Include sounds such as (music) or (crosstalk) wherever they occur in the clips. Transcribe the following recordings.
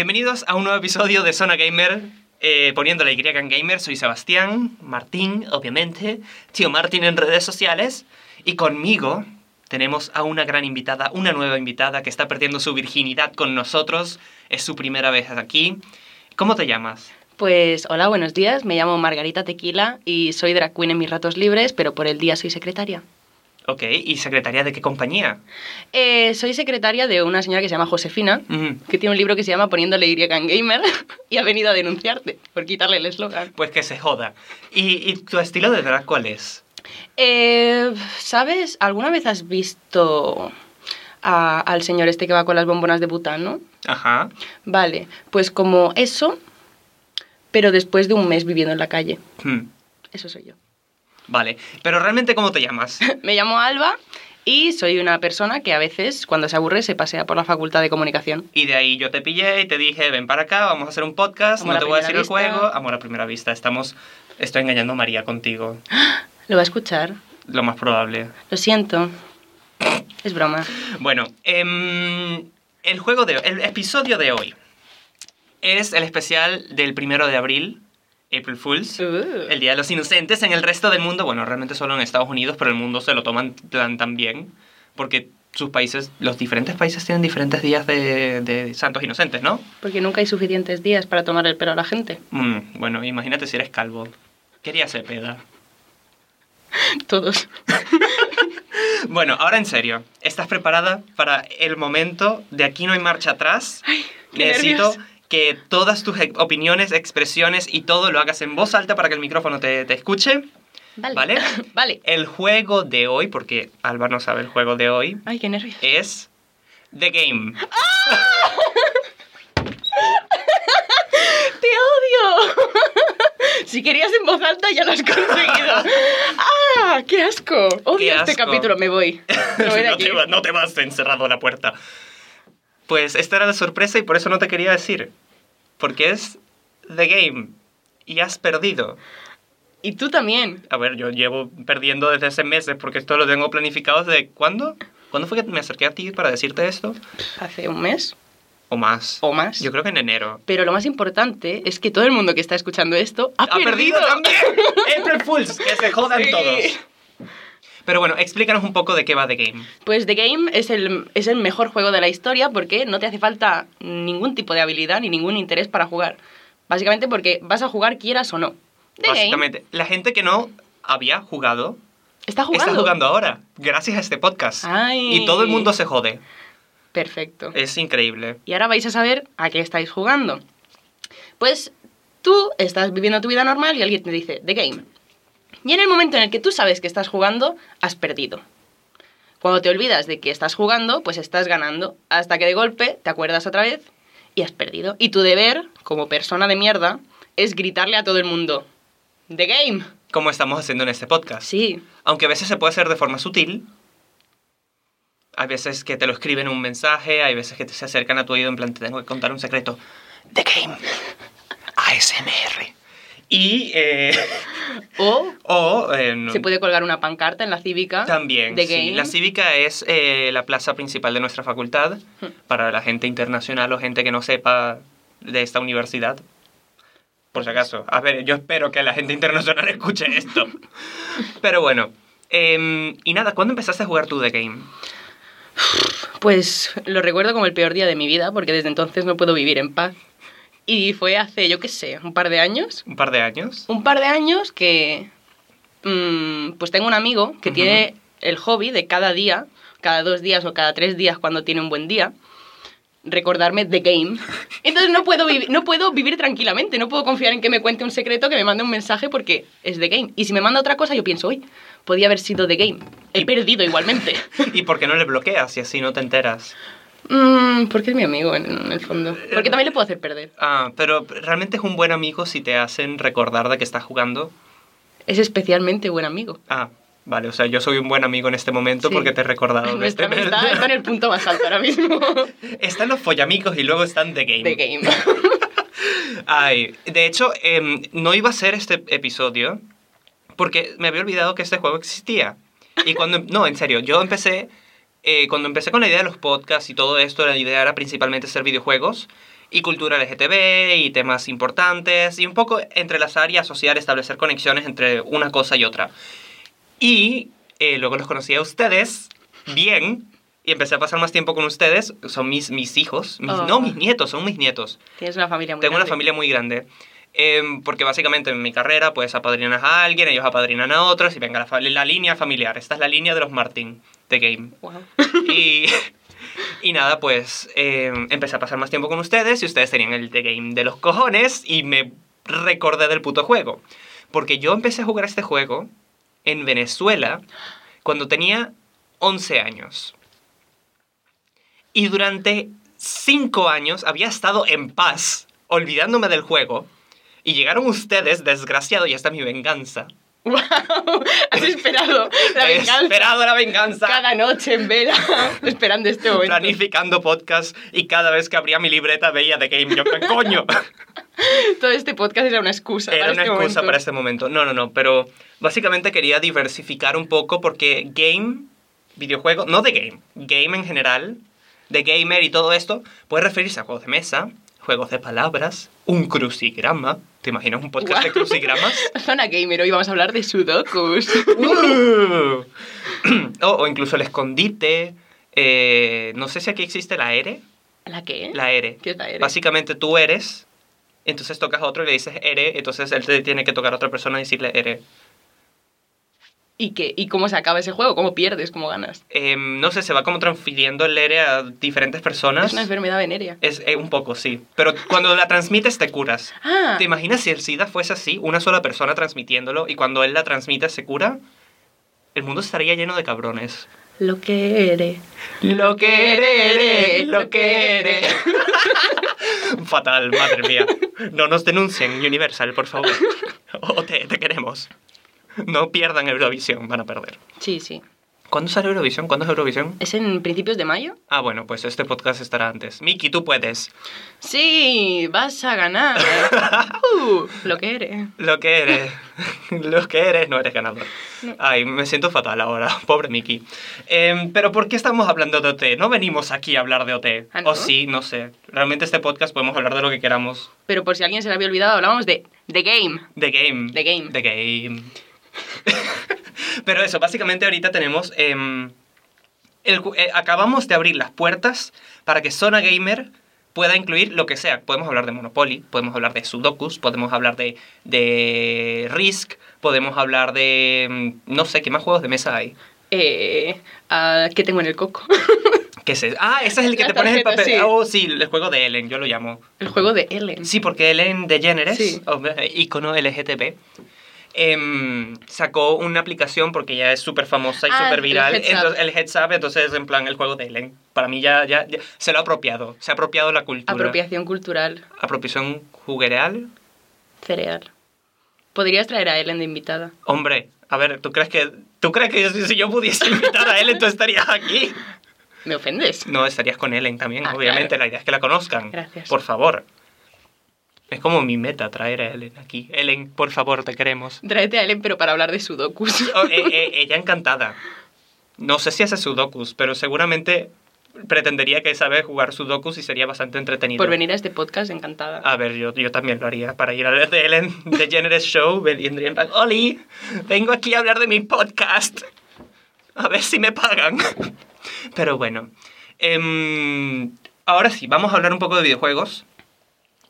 Bienvenidos a un nuevo episodio de Zona Gamer, eh, poniéndole Y en Gamer. Soy Sebastián, Martín, obviamente, tío Martín en redes sociales. Y conmigo tenemos a una gran invitada, una nueva invitada que está perdiendo su virginidad con nosotros. Es su primera vez aquí. ¿Cómo te llamas? Pues hola, buenos días. Me llamo Margarita Tequila y soy drag en mis ratos libres, pero por el día soy secretaria. Ok, ¿y secretaria de qué compañía? Eh, soy secretaria de una señora que se llama Josefina, que tiene un libro que se llama Poniéndole Y en Gamer (laughs) y ha venido a denunciarte por quitarle el eslogan. Pues que se joda. ¿Y, y tu estilo de drag cuál es? Eh, ¿Sabes? ¿Alguna vez has visto a- al señor este que va con las bombonas de Bután, no? Ajá. Vale, pues como eso, pero después de un mes viviendo en la calle. Hmm. Eso soy yo. Vale, pero realmente ¿cómo te llamas? (laughs) Me llamo Alba y soy una persona que a veces, cuando se aburre, se pasea por la facultad de comunicación. Y de ahí yo te pillé y te dije, ven para acá, vamos a hacer un podcast, Amor no te voy a decir el juego. Amor a primera vista, estamos... Estoy engañando a María contigo, (gasps) ¿Lo va a escuchar? lo más probable. Lo siento. Es broma. Bueno, em, el juego de... El episodio de hoy es el especial del primero de abril, April Fools. El Día de los Inocentes en el resto del mundo, bueno, realmente solo en Estados Unidos, pero el mundo se lo toman tan, tan bien, porque sus países, los diferentes países tienen diferentes días de, de santos inocentes, ¿no? Porque nunca hay suficientes días para tomar el pelo a la gente. Mm, bueno, imagínate si eres calvo. Quería ser peda. (laughs) Todos. (laughs) Bueno, ahora en serio, ¿estás preparada para el momento de aquí no hay marcha atrás? qué Necesito nervios. Que todas tus e- opiniones, expresiones y todo lo hagas en voz alta para que el micrófono te, te escuche. Vale. ¿Vale? (laughs) vale. El juego de hoy, porque Alba no sabe el juego de hoy, Ay, qué nervios. es The Game. (laughs) ¡Te odio! si querías en voz alta, ya lo has conseguido. (laughs) ¡Ah! ¡Qué asco! Odio Qué este asco. capítulo. Me voy. Me voy de no, aquí. te, va- no te vas encerrado a la puerta. Pues esta era la sorpresa y por eso no te quería decir. Porque es The Game. Y has perdido. Y tú también. A ver, yo llevo perdiendo desde hace meses porque esto lo tengo planificado desde... ¿Cuándo? ¿Cuándo fue que me acerqué a ti para decirte esto? Hace un mes ¿O más? o más. Yo creo que en enero. Pero lo más importante es que todo el mundo que está escuchando esto ha, ¡Ha perdido también! (laughs) ¡April Fools! ¡Que se jodan Sí. todos! Pero bueno, explícanos un poco de qué va The Game. Pues The Game es el, es el mejor juego de la historia porque no te hace falta ningún tipo de habilidad ni ningún interés para jugar. Básicamente porque vas a jugar quieras o no. The Game Básicamente, la gente que no había jugado está jugando. está jugando ahora, gracias a este podcast. Ay. Y todo el mundo se jode. Perfecto. Es increíble. Y ahora vais a saber a qué estáis jugando. Pues tú estás viviendo tu vida normal y alguien te dice The Game. Y en el momento en el que tú sabes que estás jugando, has perdido. Cuando te olvidas de que estás jugando, pues estás ganando. Hasta que de golpe te acuerdas otra vez y has perdido. Y tu deber, como persona de mierda, es gritarle a todo el mundo. The Game. Como estamos haciendo en este podcast. Sí. Aunque a veces se puede hacer de forma sutil. Hay veces que te lo escriben en un mensaje, hay veces que te se acercan a tu oído en plan, te tengo que contar un secreto. The Game. ASMR. Y... eh, O (laughs) o... eh, se puede colgar una pancarta en la cívica. También, The sí. La cívica es eh, la plaza principal de nuestra facultad Hmm. para la gente internacional o gente que no sepa de esta universidad. Por si acaso. A ver, yo espero que la gente internacional (laughs) escuche esto. Pero bueno. em, y nada, ¿cuándo empezaste a jugar tú The Game? Pues lo recuerdo como el peor día de mi vida, porque desde entonces no puedo vivir en paz. Y fue hace, yo qué sé, un par de años. ¿Un par de años? Un par de años que... mm, pues tengo un amigo que tiene el hobby de cada día, cada dos días o cada tres días cuando tiene un buen día, recordarme The Game. (laughs) Entonces no puedo, no puedo vivir tranquilamente, no puedo confiar en que me cuente un secreto, que me mande un mensaje porque es The Game. Y si me manda otra cosa, yo pienso, uy, podía haber sido The Game. He Y- perdido igualmente. (laughs) ¿Y por qué no le bloqueas y así no te enteras? Mm, porque es mi amigo en, en el fondo. Porque también le puedo hacer perder. Ah, pero realmente es un buen amigo si te hacen recordar de que estás jugando. Es especialmente buen amigo. Ah, vale, o sea, yo soy un buen amigo en este momento Sí. porque te he recordado. (laughs) de Nuestra este- amistad está en el punto más alto ahora mismo. (laughs) Están los follamigos y luego están The Game. The Game. (laughs) Ay, de hecho, em, no iba a ser este episodio porque me había olvidado que este juego existía. Y cuando... No, en serio, yo empecé eh, cuando empecé con la idea de los podcasts y todo esto, la idea era principalmente hacer videojuegos y cultura LGTB y temas importantes y un poco entrelazar y asociar, establecer conexiones entre una cosa y otra. Y eh, luego los conocí a ustedes bien y empecé a pasar más tiempo con ustedes. Son mis, mis hijos, mis- Oh. no mis nietos, son mis nietos. Tienes una familia muy Tengo una grande. familia muy grande. Em, porque básicamente en mi carrera pues apadrinas a alguien, ellos apadrinan a otros y venga la, línea familiar. Esta es la línea de los Martin de Game. Guau. Y, (laughs) y nada, pues em, empecé a pasar más tiempo con ustedes y ustedes tenían el The Game de los cojones y me recordé del puto juego. Porque yo empecé a jugar este juego en Venezuela cuando tenía 11 años. Y durante 5 años había estado en paz, olvidándome del juego. Y llegaron ustedes, desgraciado, y esta es mi venganza. Guau. Has esperado la He venganza esperado la venganza. cada noche en vela, (laughs) esperando este momento. planificando podcast y cada vez que abría mi libreta veía The Game. Yo, ¿qué coño? (laughs) Todo este podcast era una excusa. Era para una este excusa momento. para este momento. No, no, no, pero básicamente quería diversificar un poco porque game, videojuego, no de game, game en general, de gamer y todo esto, puede referirse a juegos de mesa, juegos de palabras, un crucigrama. ¿Te imaginas un podcast de crucigramas? (laughs) Zona gamer, hoy vamos a hablar de sudokus. (laughs) Uh. (clears throat) o, o incluso el escondite. eh, no sé si aquí existe la ERE. ¿La qué? La ERE. ¿Qué es la ERE? Básicamente tú eres, entonces tocas a otro y le dices ere, entonces él te tiene que tocar a otra persona y decirle ere. ¿Y, qué? ¿Y cómo se acaba ese juego? ¿Cómo pierdes? ¿Cómo ganas? Em, no sé, se va como transfiriendo el ere a diferentes personas. Es una enfermedad venérea. Es eh, un poco, sí. Pero cuando la transmites te curas. Ah, ¿Te imaginas si el SIDA fuese así? Una sola persona transmitiéndolo y cuando él la transmite se cura. El mundo estaría lleno de cabrones. lo que eres. Lo que eres, lo que eres. (laughs) Fatal, madre mía. No nos denuncien, Universal, por favor. (laughs) O te, te queremos. (laughs) No pierdan Eurovisión, van a perder. Sí, sí. ¿Cuándo sale Eurovisión? ¿Cuándo es Eurovisión? ¿Es en principios de mayo? Ah, bueno, pues este podcast estará antes. Miki, tú puedes. Sí, vas a ganar. (laughs) Uh, lo que eres. Lo que eres. (laughs) Lo que eres, no eres ganador. Ay, me siento fatal ahora. Pobre Miki. Em, Pero ¿por qué estamos hablando de OT? No venimos aquí a hablar de OT. ¿Ah, no? O sí, no sé. Realmente este podcast podemos hablar de lo que queramos. Pero por si alguien se le había olvidado, hablábamos de The Game. The Game. The Game. The Game. (laughs) Pero eso, básicamente ahorita tenemos... em, el eh, acabamos de abrir las puertas para que Zona Gamer pueda incluir lo que sea. Podemos hablar de Monopoly, podemos hablar de Sudokus, podemos hablar de, de Risk, podemos hablar de... mm, No sé, ¿qué más juegos de mesa hay? Eh, ah, ¿Qué tengo en el coco? (laughs) ¿Qué es? Ah, ese es el que La te pones el tarjeta, papel. sí. Oh, sí, el juego de Ellen, yo lo llamo. el juego de Ellen. Sí, porque Ellen DeGeneres, Sí. hombre, ícono LGTB, em, sacó una aplicación porque ya es súper famosa y Ah, súper el viral. Heads Up. entonces, el Heads Up, entonces en plan el juego de Ellen. Para mí ya, ya, ya se lo ha apropiado. Se ha apropiado la cultura. Apropiación cultural. Apropiación juguereal. Cereal. Podrías traer a Ellen de invitada. Hombre, a ver, ¿tú crees que, ¿tú crees que si yo pudiese invitar a Ellen, tú estarías aquí? ¿Me ofendes? No, estarías con Ellen también, Ah, obviamente. claro. La idea es que la conozcan. Gracias. Por favor. Es como mi meta traer a Ellen aquí. Ellen, por favor, te queremos. Tráete a Ellen, pero para hablar de sudokus. Oh, eh, eh, ella encantada. No sé si hace sudokus, pero seguramente pretendería que sabe jugar sudokus y sería bastante entretenido. Por venir a este podcast, encantada. A ver, yo, yo también lo haría. Para ir al de Ellen DeGeneres Show, vendría en plan, Oli, vengo aquí a hablar de mi podcast. A ver si me pagan. Pero bueno. em, ahora sí, vamos a hablar un poco de videojuegos.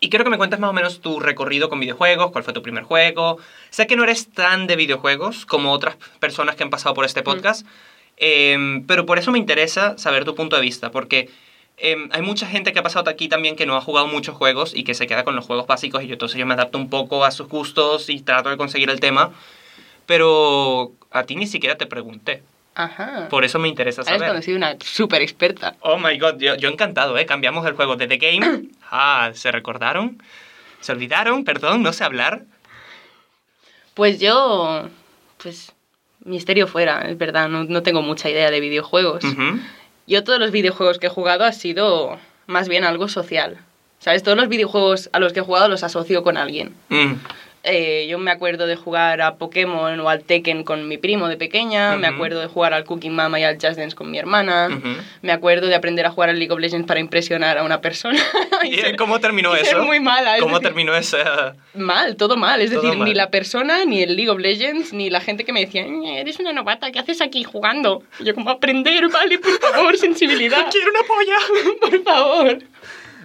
Y quiero que me cuentes más o menos tu recorrido con videojuegos, cuál fue tu primer juego. Sé que no eres tan de videojuegos como otras personas que han pasado por este podcast, em, pero por eso me interesa saber tu punto de vista, porque em, hay mucha gente que ha pasado aquí también que no ha jugado muchos juegos y que se queda con los juegos básicos y yo entonces yo me adapto un poco a sus gustos y trato de conseguir el tema, pero a ti ni siquiera te pregunté. Ajá. Por eso me interesa Ahora saber. soy una súper experta. Oh my god, yo, yo encantado, ¿eh? Cambiamos el juego de The Game. (clears throat) Ah, ¿se recordaron? ¿Se olvidaron? Perdón, no sé hablar. Pues yo. Pues. Misterio fuera, es verdad, no, no tengo mucha idea de videojuegos. Ujú. Yo todos los videojuegos que he jugado ha sido más bien algo social. ¿Sabes? Todos los videojuegos a los que he jugado los asocio con alguien. Mm. Eh, yo me acuerdo de jugar a Pokémon o al Tekken con mi primo de pequeña, me Ujú. acuerdo de jugar al Cooking Mama y al Just Dance con mi hermana, Ujú. me acuerdo de aprender a jugar al League of Legends para impresionar a una persona. (laughs) ¿Y ser- cómo terminó y eso? ser muy mala. ¿Cómo decir, terminó esa...? Mal, todo mal. Es Todo decir, ni mal. la persona, ni el League of Legends, ni la gente que me decía, "Eh, eres una novata, ¿qué haces aquí jugando? Y yo como, aprender, vale, por favor, (laughs) sensibilidad, ¡Quiero una polla! (laughs) por favor.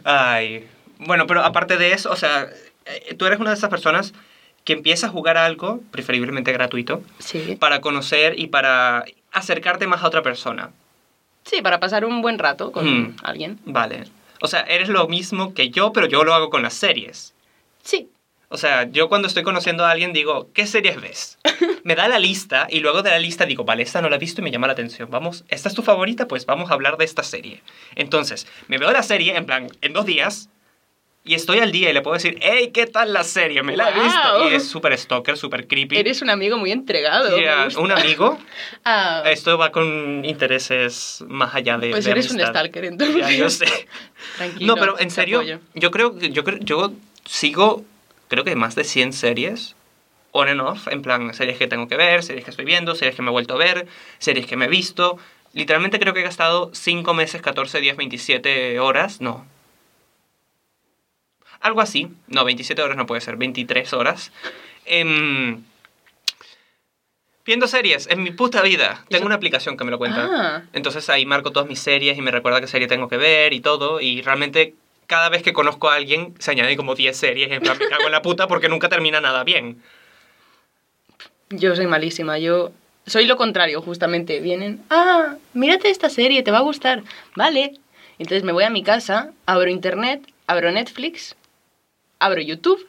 Ay. Bueno, pero aparte de eso, o sea, tú eres una de esas personas que empieza a jugar algo, preferiblemente gratuito, Sí. para conocer y para acercarte más a otra persona. Sí, para pasar un buen rato con Mm. alguien. Vale. O sea, eres lo mismo que yo, pero yo lo hago con las series. Sí. O sea, yo cuando estoy conociendo a alguien digo, ¿qué series ves? (laughs) Me da la lista y luego de la lista digo, vale, esta no la he visto y me llama la atención. Vamos, ¿esta es tu favorita? Pues vamos a hablar de esta serie. Entonces, me veo la serie en plan, en dos días y estoy al día y le puedo decir, hey, ¿qué tal la serie? Me la he visto. Wow. Y es súper stalker, súper creepy. Eres un amigo muy entregado. Yeah, un amigo. (laughs) Ah, Esto va con intereses más allá de. pues de eres un stalker, entonces. Ya, yo sé. (laughs) Tranquilo. No, pero en serio, apoyo. yo creo que yo, creo- yo sigo, creo que más de 100 series, on and off, en plan, series que tengo que ver, series que estoy viendo, series que me he vuelto a ver, series que me he visto. Literalmente creo que he gastado 5 meses, 14 días, 27 horas, no. Algo así, no, 27 horas no puede ser, 23 horas. em, viendo series, en mi puta vida. Tengo una aplicación que me lo cuenta. Ah. Entonces ahí marco todas mis series y me recuerda qué serie tengo que ver y todo. Y realmente cada vez que conozco a alguien se añaden como 10 series. En plan, me cago en la puta porque nunca termina nada bien. Yo soy malísima, yo soy lo contrario, justamente. Vienen, ah, mírate esta serie, te va a gustar. Vale. Entonces me voy a mi casa, abro internet, abro Netflix, abro YouTube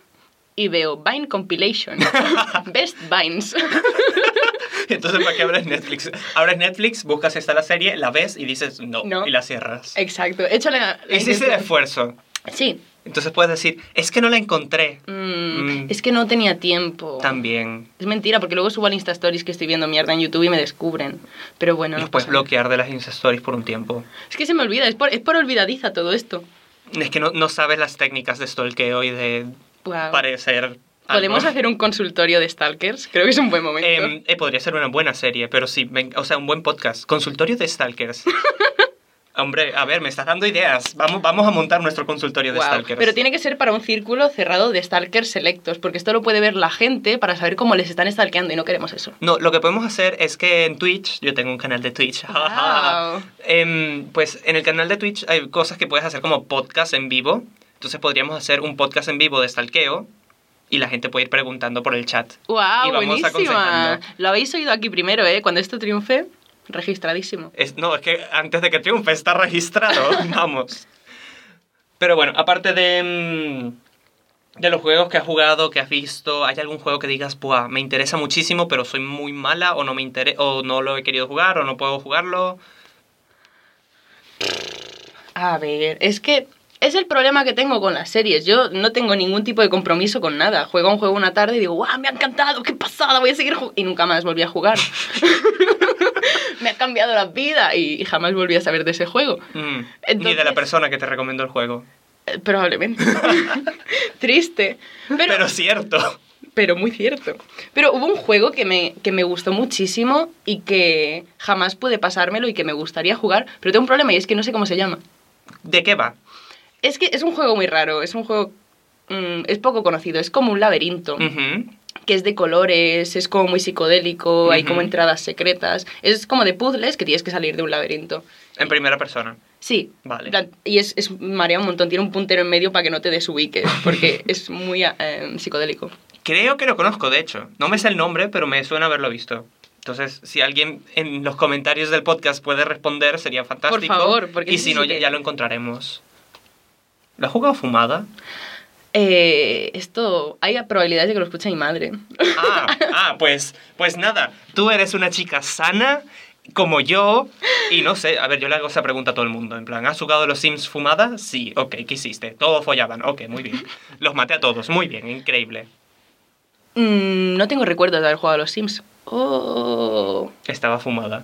y veo Vine Compilation. (laughs) Best Vines. (laughs) Entonces, ¿para qué abres Netflix? Abres Netflix, buscas esta la serie, la ves y dices no, No. y la cierras. Exacto. He hecho la. la Hiciste el intención. esfuerzo. Sí. Entonces puedes decir, es que no la encontré. Mm, Mm. Es que no tenía tiempo. También. Es mentira, porque luego subo al Insta Stories que estoy viendo mierda en YouTube y me descubren. Pero bueno, Los no puedes bloquear de las Insta Stories por un tiempo. Es que se me olvida, es por, es por olvidadiza todo esto. Es que no, no sabes las técnicas de stalkeo y de parecer. Podemos algo. hacer un consultorio de Stalkers. Creo que es un buen momento. Em, eh, podría ser una buena serie, pero sí, o sea, un buen podcast. Consultorio de Stalkers. (laughs) Hombre, a ver, me estás dando ideas. Vamos, vamos a montar nuestro consultorio de Guau. Stalkers. Pero tiene que ser para un círculo cerrado de Stalkers selectos, porque esto lo puede ver la gente para saber cómo les están stalkeando y no queremos eso. No, lo que podemos hacer es que en Twitch, yo tengo un canal de Twitch, Guau. Em, pues en el canal de Twitch hay cosas que puedes hacer como podcast en vivo. Entonces podríamos hacer un podcast en vivo de stalkeo y la gente puede ir preguntando por el chat. ¡Wow! Y vamos Buenísima. aconsejando. Lo habéis oído aquí primero, ¿eh? Cuando esto triunfe, registradísimo. Es, no, es que antes de que triunfe está registrado. (laughs) Vamos. Pero bueno, aparte de, mm, de los juegos que has jugado, que has visto, ¿hay algún juego que digas, Buah, me interesa muchísimo, pero soy muy mala o no, me intere o no lo he querido jugar o no puedo jugarlo? A ver, es que es el problema que tengo con las series. Yo no tengo ningún tipo de compromiso con nada. Juego un juego una tarde y digo, ¡guau! Me ha encantado, qué pasada, voy a seguir jugando. Y nunca más volví a jugar. (laughs) me ha cambiado la vida y jamás volví a saber de ese juego. Mm, Ni de la persona que te recomendó el juego. Eh, Probablemente. (laughs) Triste. Pero, Pero, pero, cierto. muy cierto. Pero hubo un juego que me, que me gustó muchísimo y que jamás pude pasármelo y que me gustaría jugar. Pero tengo un problema y es que no sé cómo se llama. ¿De qué va? Es que es un juego muy raro. Es un juego. mm, es poco conocido. Es como un laberinto. Que es de colores, es como muy psicodélico, hay como entradas secretas. Es como de puzzles que tienes que salir de un laberinto. En primera persona. Sí. Vale. Y es, es marea un montón. Tiene un puntero en medio para que no te desubiques, porque (laughs) es muy eh, psicodélico. Creo que lo conozco, de hecho. No me sé el nombre, pero me suena haberlo visto. Entonces, si alguien en los comentarios del podcast puede responder, sería fantástico. favor, porque Y si no, ya lo encontraremos. ¿Lo has jugado fumada? Eh, esto, hay probabilidades de que lo escuche mi madre. Ah, ah, pues, pues nada. Tú eres una chica sana, como yo, y no sé, a ver, yo le hago esa pregunta a todo el mundo. En plan, ¿has jugado los Sims fumada? Sí, ok, ¿qué hiciste? Todos follaban, ok, muy bien. Los maté a todos, muy bien, increíble. Mm, no tengo recuerdos de haber jugado a los Sims. Oh, Estaba fumada.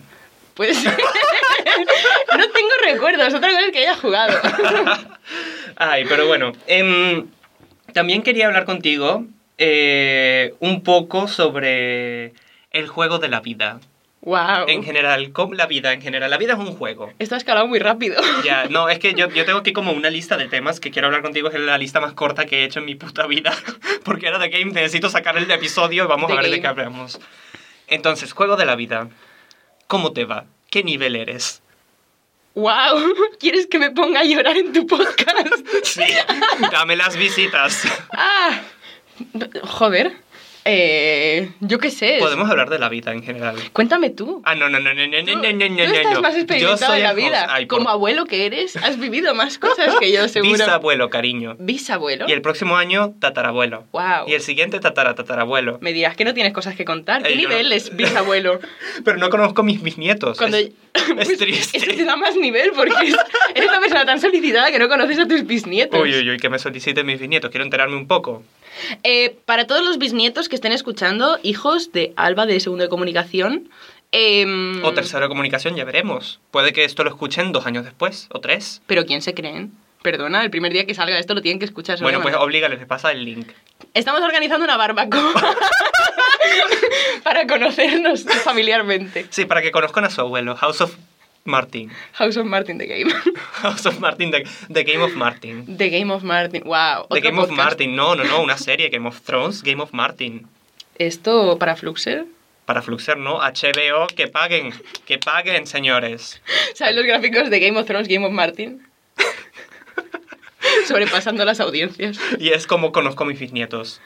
pues... (laughs) no tengo recuerdos, otra cosa es que haya jugado. (laughs) Ay, pero bueno. em, también quería hablar contigo eh, un poco sobre el juego de la vida. Wow. En general, com- la vida en general. La vida es un juego. Esto ha escalado muy rápido. Ya, (laughs) no, es que yo, yo tengo aquí como una lista de temas que quiero hablar contigo. Es la lista más corta que he hecho en mi puta vida. (laughs) Porque era de game, necesito sacar el episodio y vamos The a ver de Game. qué hablamos. Entonces, juego de la vida. ¿Cómo te va? ¿Qué nivel eres? Wow. (laughs) ¿Quieres que me ponga a llorar en tu podcast? Sí, dame las visitas. ah. Joder. Eh, yo qué sé. Podemos hablar de la vida en general. Cuéntame tú. Ah, no, no, no, no, no, no, no, no, no, tú estás más Yo experimentado soy en la vida. Ay, por- Como abuelo que eres, has vivido más cosas que yo, seguro. Bisabuelo, cariño. Bisabuelo. Y el próximo año, tatarabuelo. Wow. Y el siguiente, tatara, tatarabuelo. Me dirás que no tienes cosas que contar. ¿Qué Eh, no. nivel es bisabuelo? (laughs) Pero no conozco mis bisnietos. Cuando... Es, (laughs) es Pues, triste. Eso te da más nivel porque es- eres una persona tan solicitada que no conoces a tus bisnietos. Uy, uy, uy, que me soliciten mis bisnietos. Quiero enterarme un poco. Eh, para todos los bisnietos que estén escuchando, hijos de Alba de Segundo de Comunicación. em, O tercero de comunicación, ya veremos. Puede que esto lo escuchen dos años después, o tres. Pero ¿quién se creen? Perdona, el primer día que salga esto lo tienen que escuchar. Bueno, pues oblígales, les pasa el link. Estamos organizando una barbacoa (laughs) (laughs) para conocernos familiarmente. Sí, para que conozcan a su abuelo, House of Martin. House of Martin The Game. (laughs) House of Martin, The, The Game of Martin. The Game of Martin. Wow. The Game of podcast. Martin, no, no, no, una serie, Game of Thrones, Game of Martin. Esto para Fluxer. Para Fluxer, no, HBO, que paguen, que paguen, señores. (laughs) ¿Sabes los gráficos de Game of Thrones, Game of Martin? (laughs) Sobrepasando las audiencias. Y es como conozco a mis bisnietos.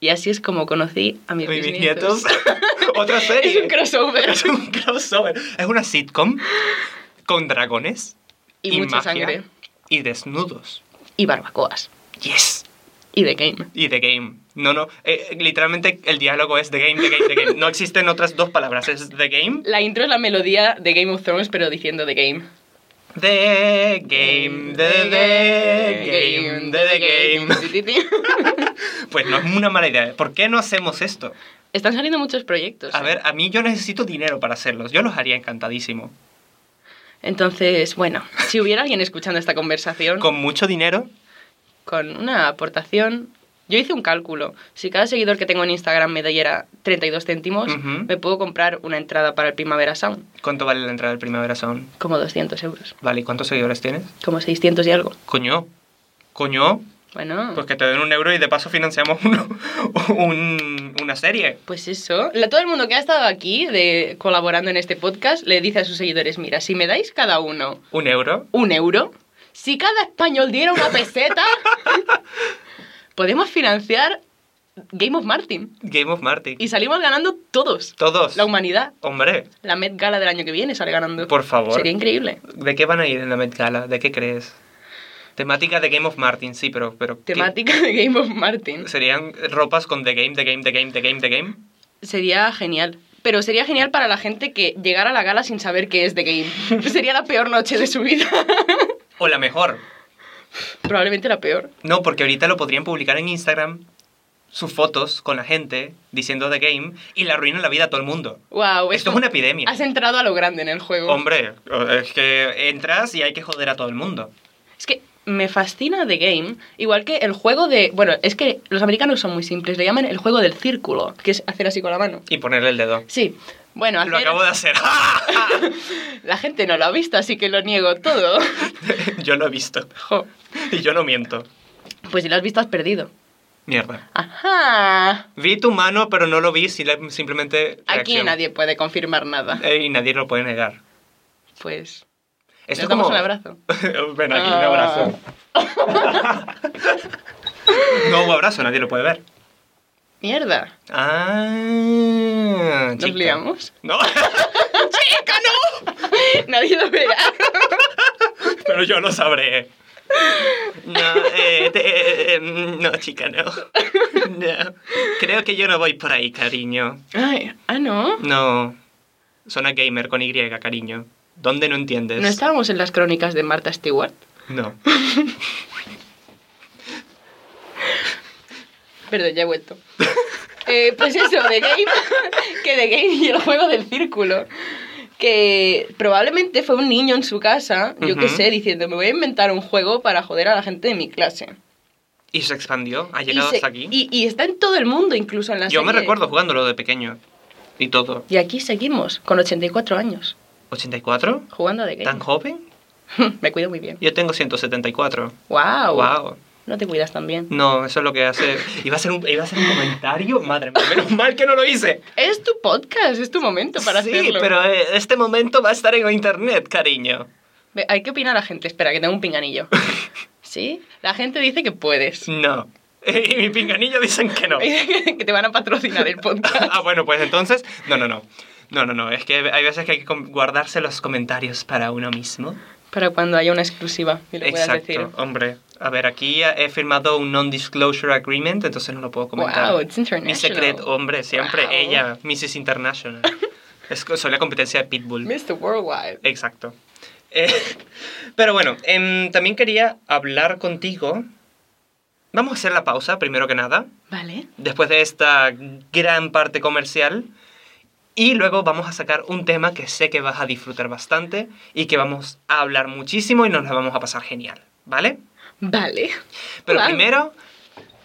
Y así es como conocí a mis, Mis bisnietos. bisnietos. Otra serie. Es un crossover. Es un crossover. Es una sitcom con dragones Y mucha magia sangre. y desnudos. Y barbacoas. Yes. Y The Game. Y The Game. No, no. eh, literalmente el diálogo es The Game, The Game, The Game. No existen otras dos palabras. Es The Game. La intro es la melodía de Game of Thrones, pero diciendo The Game. The Game. The, the Game. The, the Game. Pues no es una mala idea. ¿Por qué no hacemos esto? Están saliendo muchos proyectos. A ¿eh? ver, a mí yo necesito dinero para hacerlos. Yo los haría encantadísimo. Entonces, bueno, si hubiera alguien escuchando esta conversación Con mucho dinero. con una aportación, yo hice un cálculo. Si cada seguidor que tengo en Instagram me diera 32 céntimos, Ujú. me puedo comprar una entrada para el Primavera Sound, ¿Cuánto vale la entrada del Primavera Sound? como 200 euros, Vale, ¿y cuántos seguidores tienes? como 600 y algo. Coño. Coño. Bueno, Pues que te den un euro y de paso financiamos (laughs) uno- un- una serie. pues eso. La- todo el mundo que ha estado aquí de, colaborando en este podcast le dice a sus seguidores, mira, si me dais cada uno ¿Un euro? un euro, si cada español diera una peseta, (laughs) podemos financiar Game of Martin. Game of Martin. Y salimos ganando todos. Todos. La humanidad. Hombre, La Met Gala del año que viene sale ganando. por favor. Sería increíble. ¿De qué van a ir en la Met Gala? ¿De qué crees? Temática de Game of Martin, sí, pero... pero ¿qué? Temática de Game of Martin. ¿Serían ropas con The Game, The Game, The Game, The Game, The Game? Sería genial. Pero sería genial para la gente que llegara a la gala sin saber qué es The Game. (laughs) sería la peor noche de su vida. (laughs) O la mejor. Probablemente la peor. No, porque ahorita lo podrían publicar en Instagram, sus fotos con la gente diciendo The Game y le arruinan la vida a todo el mundo. Wow, Esto es una epidemia. Has entrado a lo grande en el juego. Hombre, es que entras y hay que joder a todo el mundo. Es que me fascina The Game, igual que el juego de... Bueno, es que los americanos son muy simples, le llaman el juego del círculo, que es hacer así con la mano. Y ponerle el dedo. Sí, bueno, hacer... Lo acabo de hacer. (laughs) La gente no lo ha visto, así que lo niego todo. (laughs) yo lo he visto. Jo. Y yo no miento. Pues si lo has visto, has perdido. Mierda. Ajá. Vi tu mano, pero no lo vi, simplemente... Aquí reacción. nadie puede confirmar nada. Eh, y nadie lo puede negar. Pues... Esto es damos como... un abrazo. (laughs) Ven aquí, un Ah. abrazo. (laughs) no hubo abrazo, nadie lo puede ver. Mierda. Ah, ¿Nos chica. liamos? No, (laughs) chica, no. Nadie lo verá. Pero yo lo sabré. No, eh, te- eh, eh, no, chica, no. No. Creo que yo no voy por ahí, cariño. Ay, ah, ¿no? No. Zona gamer con Y, cariño. ¿Dónde no entiendes? ¿No estábamos en las crónicas de Martha Stewart? No. (laughs) Perdón, ya he vuelto. Eh, pues eso, The Game, (laughs) que The Game y el juego del círculo. Que probablemente fue un niño en su casa, yo qué Ujú. sé, diciendo, me voy a inventar un juego para joder a la gente de mi clase. Y se expandió, ha llegado se- hasta aquí. y- y está en todo el mundo, incluso en la Yo me serie. recuerdo jugándolo de pequeño. Y todo. Y aquí seguimos, con 84 años, ¿84? jugando The Game. ¿Tan joven? (laughs) Me cuido muy bien. Yo tengo 174. ¡Wow! Wow. No te cuidas tan bien. No, eso es lo que hace. Iba a ser un, iba a ser un comentario. Madre mía, menos (laughs) mal que no lo hice. Es tu podcast, es tu momento para sí, hacerlo. pero eh, este momento va a estar en internet, cariño. Hay que opinar a la gente. Espera, que tengo un pinganillo. (laughs) ¿Sí? La gente dice que puedes. No. Y mi pinganillo dicen que no. que te van a patrocinar el podcast. ah, bueno, pues entonces. No, no, no. No, no, no. Es que hay veces que hay que guardarse los comentarios para uno mismo. Para cuando haya una exclusiva y lo puedas Exacto, decir. hombre. A ver, aquí he firmado un non-disclosure agreement, entonces no lo puedo comentar. Wow, it's international. Mi secreto, hombre, siempre Wow. ella, Mrs. International. (laughs) es, soy la competencia de Pitbull. Mr. Worldwide. Exacto. Eh, (laughs) pero bueno, em, también quería hablar contigo. Vamos a hacer la pausa, primero que nada, Vale. después de esta gran parte comercial. Y luego vamos a sacar un tema que sé que vas a disfrutar bastante y que vamos a hablar muchísimo y nos la vamos a pasar genial, ¿vale? Vale. Pero Wow. primero,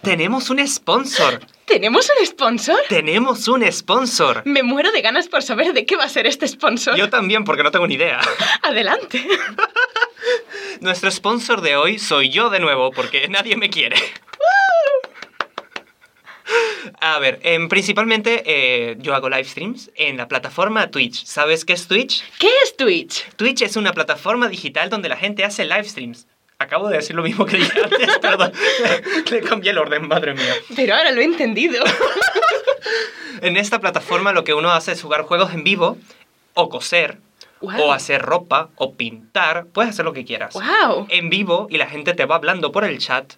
tenemos un sponsor. ¿Tenemos un sponsor? Tenemos un sponsor. Me muero de ganas por saber de qué va a ser este sponsor. Yo también, porque no tengo ni idea. (laughs) Adelante. (laughs) Nuestro sponsor de hoy soy yo de nuevo, porque nadie me quiere. A ver, em, principalmente eh, yo hago live streams en la plataforma Twitch. ¿Sabes qué es Twitch? ¿Qué es Twitch? Twitch es una plataforma digital donde la gente hace live streams. Acabo de decir lo mismo que dije antes, (laughs) perdón. Le cambié el orden, madre mía. Pero ahora lo he entendido. (laughs) En esta plataforma lo que uno hace es jugar juegos en vivo, o coser, Wow. o hacer ropa, o pintar. Puedes hacer lo que quieras. ¡Wow! En vivo y la gente te va hablando por el chat.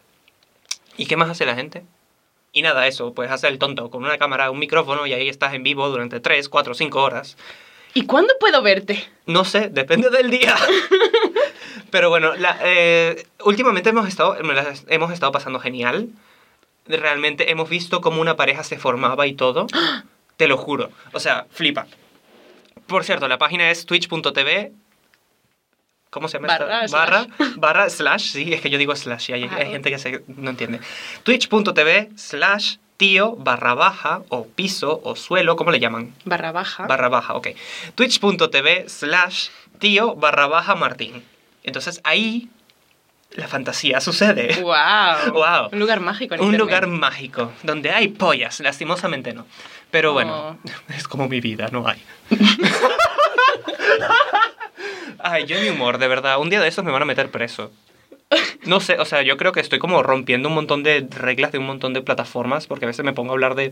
¿Y qué más hace la gente? Y nada, eso, puedes hacer el tonto con una cámara, un micrófono y ahí estás en vivo durante 3, 4, 5 horas. ¿Y cuándo puedo verte? No sé, depende del día. (laughs) Pero bueno, la- eh, últimamente hemos estado, hemos estado pasando genial. Realmente hemos visto cómo una pareja se formaba y todo. (gasps) Te lo juro. O sea, flipa. Por cierto, la página es twitch.tv. ¿Cómo se llama? esta? Barra, barra, barra, slash. Sí, es que yo digo slash y hay, gente que se- no entiende. Twitch.tv slash tío barra baja o piso o suelo, ¿cómo le llaman? Barra baja. barra baja, ok. Twitch.tv slash tío barra baja Martín. Entonces ahí la fantasía sucede. ¡Wow! Wow. Un lugar mágico en Un Internet. lugar mágico, donde hay pollas, lastimosamente no. Pero bueno, Oh. (laughs) es como mi vida, no hay. (laughs) Ay, yo mi humor, de verdad. Un día de estos me van a meter preso. No sé, o sea, yo creo que estoy como rompiendo un montón de reglas de un montón de plataformas, porque a veces me pongo a hablar de,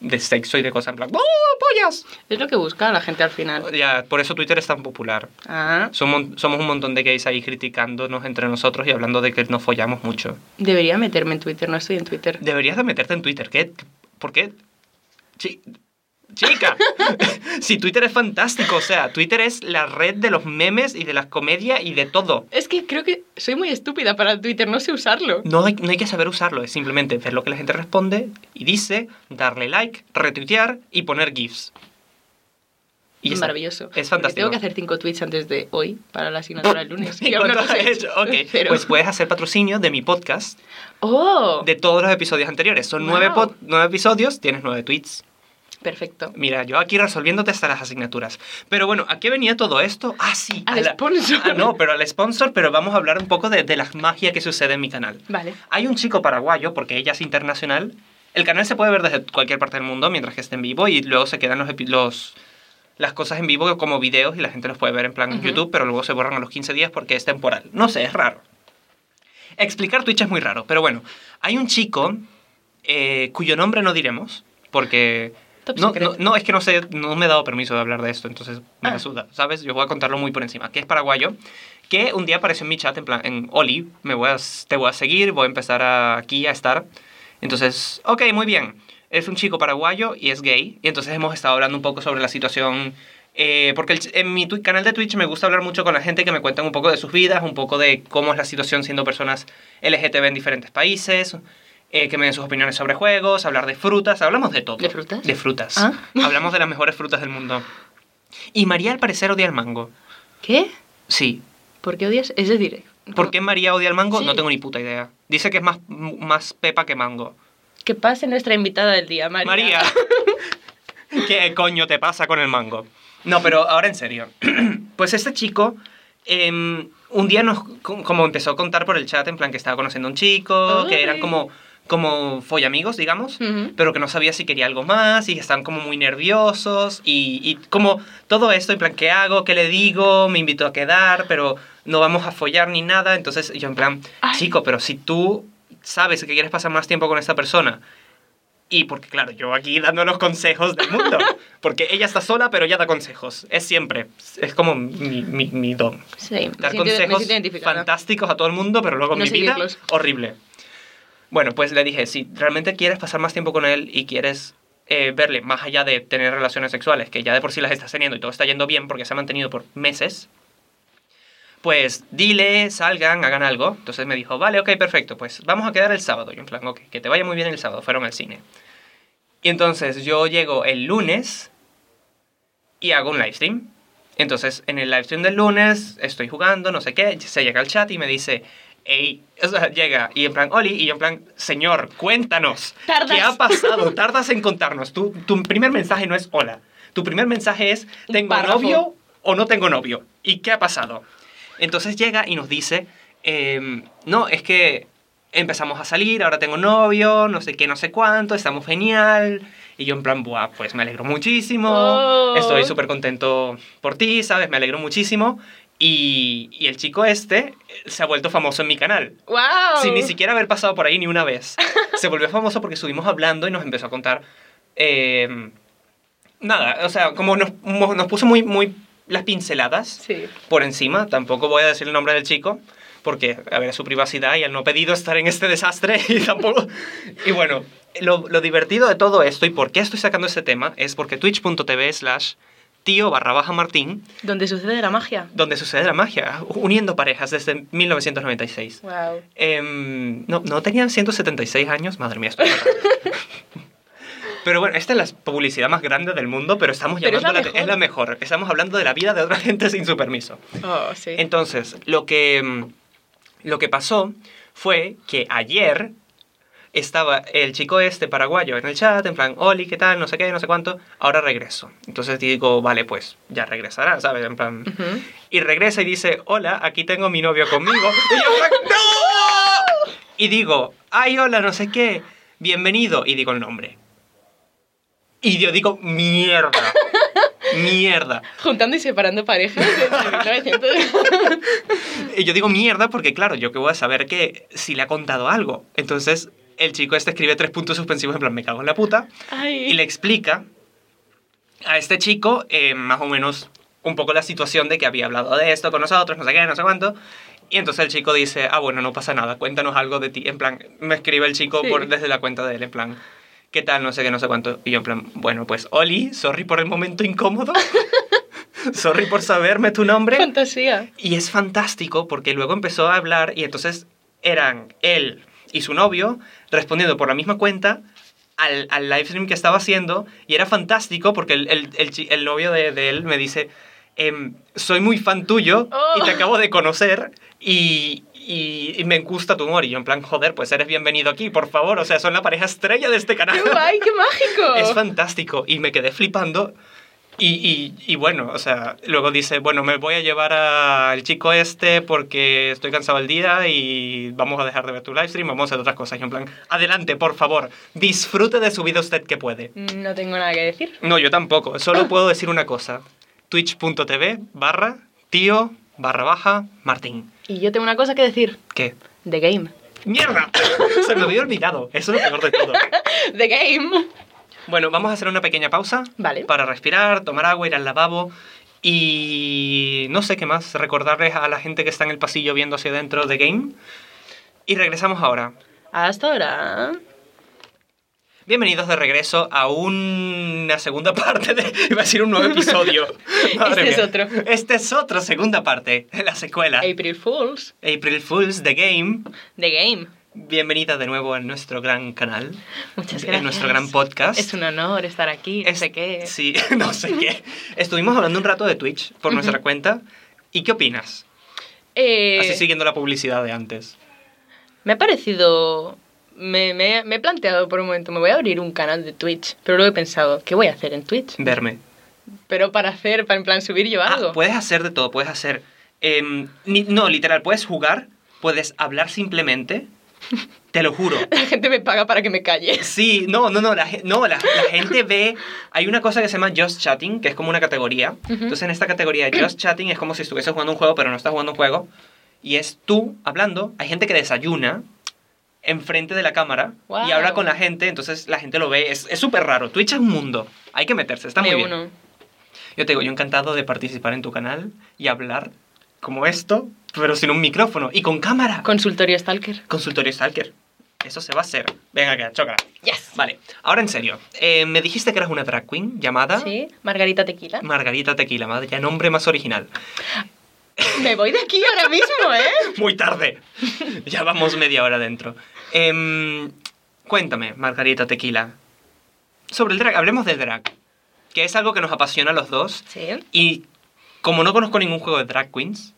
de sexo y de cosas en plan, ¡Oh, pollas! Es lo que busca la gente al final. Ya, por eso Twitter es tan popular. Ah, Somos, somos un montón de gays ahí criticándonos entre nosotros y hablando de que nos follamos mucho. debería meterme en Twitter, no estoy en Twitter. Deberías de meterte en Twitter. ¿Qué? ¿Por qué? Chi- Chica, (laughs) si Twitter es fantástico, o sea, Twitter es la red de los memes y de las comedias y de todo. Es que creo que soy muy estúpida para Twitter, no sé usarlo. No hay, no hay que saber usarlo, es simplemente ver lo que la gente responde y dice, darle like, retuitear y poner GIFs. Y. Maravilloso. Es fantástico. Tengo que hacer cinco tweets antes de hoy para la asignatura del lunes. (laughs) ¿Y no he has hecho? Ok, (laughs) Cero. pues puedes hacer patrocinio de mi podcast, ¡Oh! de todos los episodios anteriores. Son nueve, Wow. pod- nueve episodios, tienes nueve tweets. Perfecto. Mira, yo aquí resolviéndote hasta las asignaturas. Pero bueno, ¿a qué venía todo esto? Ah, sí. Al a la- sponsor. Ah, no, pero al sponsor, pero vamos a hablar un poco de, de la magia que sucede en mi canal. Vale. Hay un chico paraguayo, porque ella es internacional. El canal se puede ver desde cualquier parte del mundo mientras que esté en vivo y luego se quedan los, los las cosas en vivo como videos y la gente los puede ver en plan Ujú. YouTube, pero luego se borran a los 15 días porque es temporal. No sé, es raro. Explicar Twitch es muy raro, pero bueno, hay un chico eh, cuyo nombre no diremos porque Top no, no, no, es que no sé, no me he dado permiso de hablar de esto, entonces me Ah. ¿sabes? Yo voy a contarlo muy por encima. Que es paraguayo, que un día apareció en mi chat en plan, en Oli, me voy a, te voy a seguir, voy a empezar a- aquí a estar. Entonces, ok, muy bien. Es un chico paraguayo y es gay, y entonces hemos estado hablando un poco sobre la situación. eh, porque el en mi canal de Twitch me gusta hablar mucho con la gente que me cuentan un poco de sus vidas, un poco de cómo es la situación siendo personas LGTB en diferentes países, eh, que me den sus opiniones sobre juegos, hablar de frutas, hablamos de todo. ¿De frutas? De frutas. Ah. (laughs) Hablamos de las mejores frutas del mundo. Y María al parecer odia el mango. ¿Qué? Sí. ¿Por qué odias? Es decir, ¿Por qué María odia el mango? Sí. No tengo ni puta idea. Dice que es más, más pepa que mango. Que pase nuestra invitada del día, María. María, (laughs) ¿qué coño te pasa con el mango? No, pero ahora en serio. (clears throat) Pues este chico, em, un día nos, co- como empezó a contar por el chat, en plan que estaba conociendo a un chico, que eran Ay. como, como follamigos, digamos, Ujú. pero que no sabía si quería algo más y estaban como muy nerviosos y, y como todo esto, en plan, ¿qué hago? ¿Qué le digo? Me invitó a quedar, pero no vamos a follar ni nada. Entonces yo en plan, Ay. chico, pero si tú sabes que quieres pasar más tiempo con esta persona y porque, claro, yo aquí dando los consejos del mundo. (laughs) Porque ella está sola, pero ella da consejos. Es siempre. Es como mi, mi, mi don. Sí, Dar siento- consejos fantásticos a todo el mundo, pero luego No mi vida, horrible. Bueno, pues le dije, si realmente quieres pasar más tiempo con él y quieres eh, verle más allá de tener relaciones sexuales, que ya de por sí las estás teniendo y todo está yendo bien porque se ha mantenido por meses, pues dile, salgan, hagan algo. Entonces me dijo, vale, ok, perfecto, pues vamos a quedar el sábado. Yo en plan, ok, que te vaya muy bien el sábado, fueron al cine. Y entonces yo llego el lunes y hago un live stream. Entonces en el live stream del lunes estoy jugando, no sé qué, se llega al chat y me dice, hey, o sea, llega y en plan, Oli, y yo en plan, señor, cuéntanos, Tardas. ¿qué ha pasado? Tardas en contarnos. Tu, tu primer mensaje no es hola, tu primer mensaje es, ¿tengo novio o no tengo novio? ¿Y qué ha pasado? Entonces llega y nos dice, em, no, es que empezamos a salir, ahora tengo novio, no sé qué, no sé cuánto, estamos genial. Y yo en plan, buah, pues me alegro muchísimo, Oh. estoy súper contento por ti, ¿sabes? Me alegro muchísimo. Y, y el chico este se ha vuelto famoso en mi canal. ¡Wow! Sin ni siquiera haber pasado por ahí ni una vez. (laughs) Se volvió famoso porque estuvimos hablando y nos empezó a contar... em, nada, o sea, como nos, nos puso muy, muy las pinceladas Sí. por encima. Tampoco voy a decir el nombre del chico, porque, a ver, es su privacidad y él no ha pedido estar en este desastre (laughs) y tampoco... Y bueno, lo, lo divertido de todo esto y por qué estoy sacando este tema es porque twitch.tv slash tío barra baja martín, Donde sucede la magia. donde sucede la magia, uniendo parejas desde 1996. ¡Wow! Em, no, no tenían 176 años, madre mía. (laughs) Pero bueno, esta es la publicidad más grande del mundo, pero estamos Pero es la llamando mejor. es la mejor. Estamos hablando de la vida de otra (laughs) gente sin su permiso. Oh, sí. Entonces, lo que, mm, lo que pasó fue que ayer estaba el chico este paraguayo en el chat, en plan, Oli, ¿qué tal? No sé qué, no sé cuánto. Ahora regreso. Entonces digo, vale, pues ya regresará, ¿sabes? En plan... Ujú. Y regresa y dice, hola, aquí tengo mi novio conmigo. Y yo, ¡no! Y digo, ay, hola, no sé qué, bienvenido. Y digo el nombre. Y yo digo, mierda. Mierda. Juntando y separando parejas desde 1900. Y yo digo mierda porque, claro, yo que voy a saber que si le ha contado algo. Entonces, el chico este escribe tres puntos suspensivos en plan, me cago en la puta. Ay. Y le explica a este chico eh, más o menos un poco la situación de que había hablado de esto con nosotros, no sé qué, no sé cuánto. Y entonces el chico dice, ah, bueno, no pasa nada, cuéntanos algo de ti. En plan, me escribe el chico Sí. por, desde la cuenta de él, en plan, ¿qué tal? No sé qué, no sé cuánto. Y yo en plan, bueno, pues Oli, sorry por el momento incómodo. (laughs) sorry por saberme tu nombre. Fantasía. Y es fantástico porque luego empezó a hablar y entonces eran él y su novio respondiendo por la misma cuenta al, al live stream que estaba haciendo y era fantástico porque el, el, el novio de, de él me dice, em, soy muy fan tuyo y te Oh. acabo de conocer y, y, y me gusta tu humor. Y yo en plan, joder, pues eres bienvenido aquí, por favor. O sea, son la pareja estrella de este canal. ¡Qué guay, qué mágico! (laughs) Es fantástico y me quedé flipando. Y, y, y bueno, o sea, luego dice, bueno, me voy a llevar al chico este porque estoy cansado el día y vamos a dejar de ver tu live stream, vamos a hacer otras cosas. Y en plan, adelante, por favor, disfrute de su vida usted que puede. No tengo nada que decir. No, yo tampoco, solo puedo decir una cosa. Twitch.tv barra tío barra baja Martín. Y yo tengo una cosa que decir. ¿Qué? The Game. ¡Mierda! (laughs) Se me había olvidado. Eso es lo peor de todo. (laughs) The Game. Bueno, vamos a hacer una pequeña pausa. Vale. Para respirar, tomar agua, ir al lavabo. Y no sé qué más, recordarles a la gente que está en el pasillo viendo hacia adentro de Game. Y regresamos ahora. Hasta ahora. Bienvenidos de regreso a una segunda parte de... (laughs) Iba a decir un nuevo episodio. (laughs) Madre Este es otro. Este es otro, segunda parte, la secuela. April Fools. April Fools, The Game. The Game. Bienvenida de nuevo a nuestro gran canal. Muchas En gracias. nuestro gran podcast. Es un honor estar aquí. No Es- sé qué. Sí, (laughs) no sé qué. Estuvimos hablando un rato de Twitch por nuestra cuenta. ¿Y qué opinas? Eh, Así siguiendo la publicidad de antes. Me ha parecido... Me, me- me he planteado por un momento, me voy a abrir un canal de Twitch, pero luego he pensado, ¿qué voy a hacer en Twitch? Verme. Pero para hacer, para en plan subir yo algo. Ah, puedes hacer de todo, puedes hacer... em, no, literal, puedes jugar, puedes hablar simplemente. (laughs) Te lo juro. La gente me paga para que me calle. Sí, no, no, no, la, no la, la gente ve... Hay una cosa que se llama Just Chatting, que es como una categoría. Entonces en esta categoría de Just Chatting es como si estuviese jugando un juego, pero no estás jugando un juego. Y es tú hablando. Hay gente que desayuna enfrente de la cámara y habla con la gente, entonces la gente lo ve. Es súper raro. Twitch es un mundo. Hay que meterse, está muy Me bien. uno. Yo te digo, yo encantado de participar en tu canal y hablar como esto, pero sin un micrófono y con cámara. Consultorio Stalker. Consultorio Stalker. Eso se va a hacer. Venga, que chócala. Yes. Vale, ahora en serio. Eh, me dijiste que eras una drag queen llamada Sí, Margarita Tequila. Margarita Tequila. Madre, ya nombre más original. (laughs) Me voy de aquí ahora mismo, ¿eh? (laughs) Muy tarde. ya vamos media hora dentro. Em, cuéntame, Margarita Tequila. Sobre el drag, hablemos del drag. Que es algo que nos apasiona a los dos. Sí. Y como no conozco ningún juego de drag queens.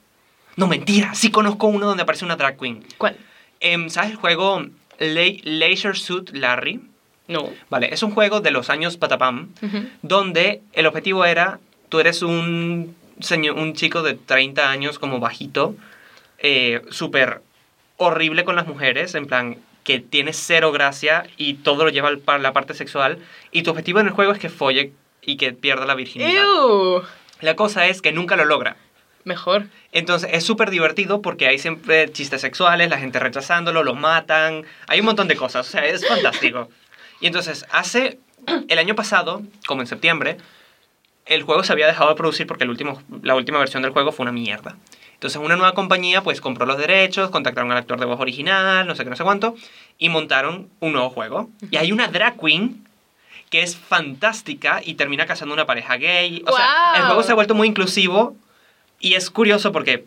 No, mentira, sí conozco uno donde aparece una drag queen. ¿Cuál? Em, ¿Sabes el juego La- Leisure Suit Larry? No. Vale, es un juego de los años Patapam, Ujú. donde el objetivo era, tú eres un, señor, un chico de 30 años como bajito, eh, súper horrible con las mujeres, en plan que tiene cero gracia y todo lo lleva al pa- la parte sexual, y tu objetivo en el juego es que folle y que pierda la virginidad. ¡Ew! La cosa es que nunca lo logra. Mejor. Entonces es súper divertido porque hay siempre chistes sexuales, la gente rechazándolo, lo matan, hay un montón de cosas, o sea, es fantástico. Y entonces hace, el año pasado, como en septiembre, el juego se había dejado de producir porque el último, la última versión del juego fue una mierda. Entonces una nueva compañía pues compró los derechos, contactaron al actor de voz original, no sé qué, no sé cuánto, y montaron un nuevo juego. Y hay una drag queen que es fantástica y termina casando una pareja gay. O sea, el juego se ha vuelto muy inclusivo y es curioso porque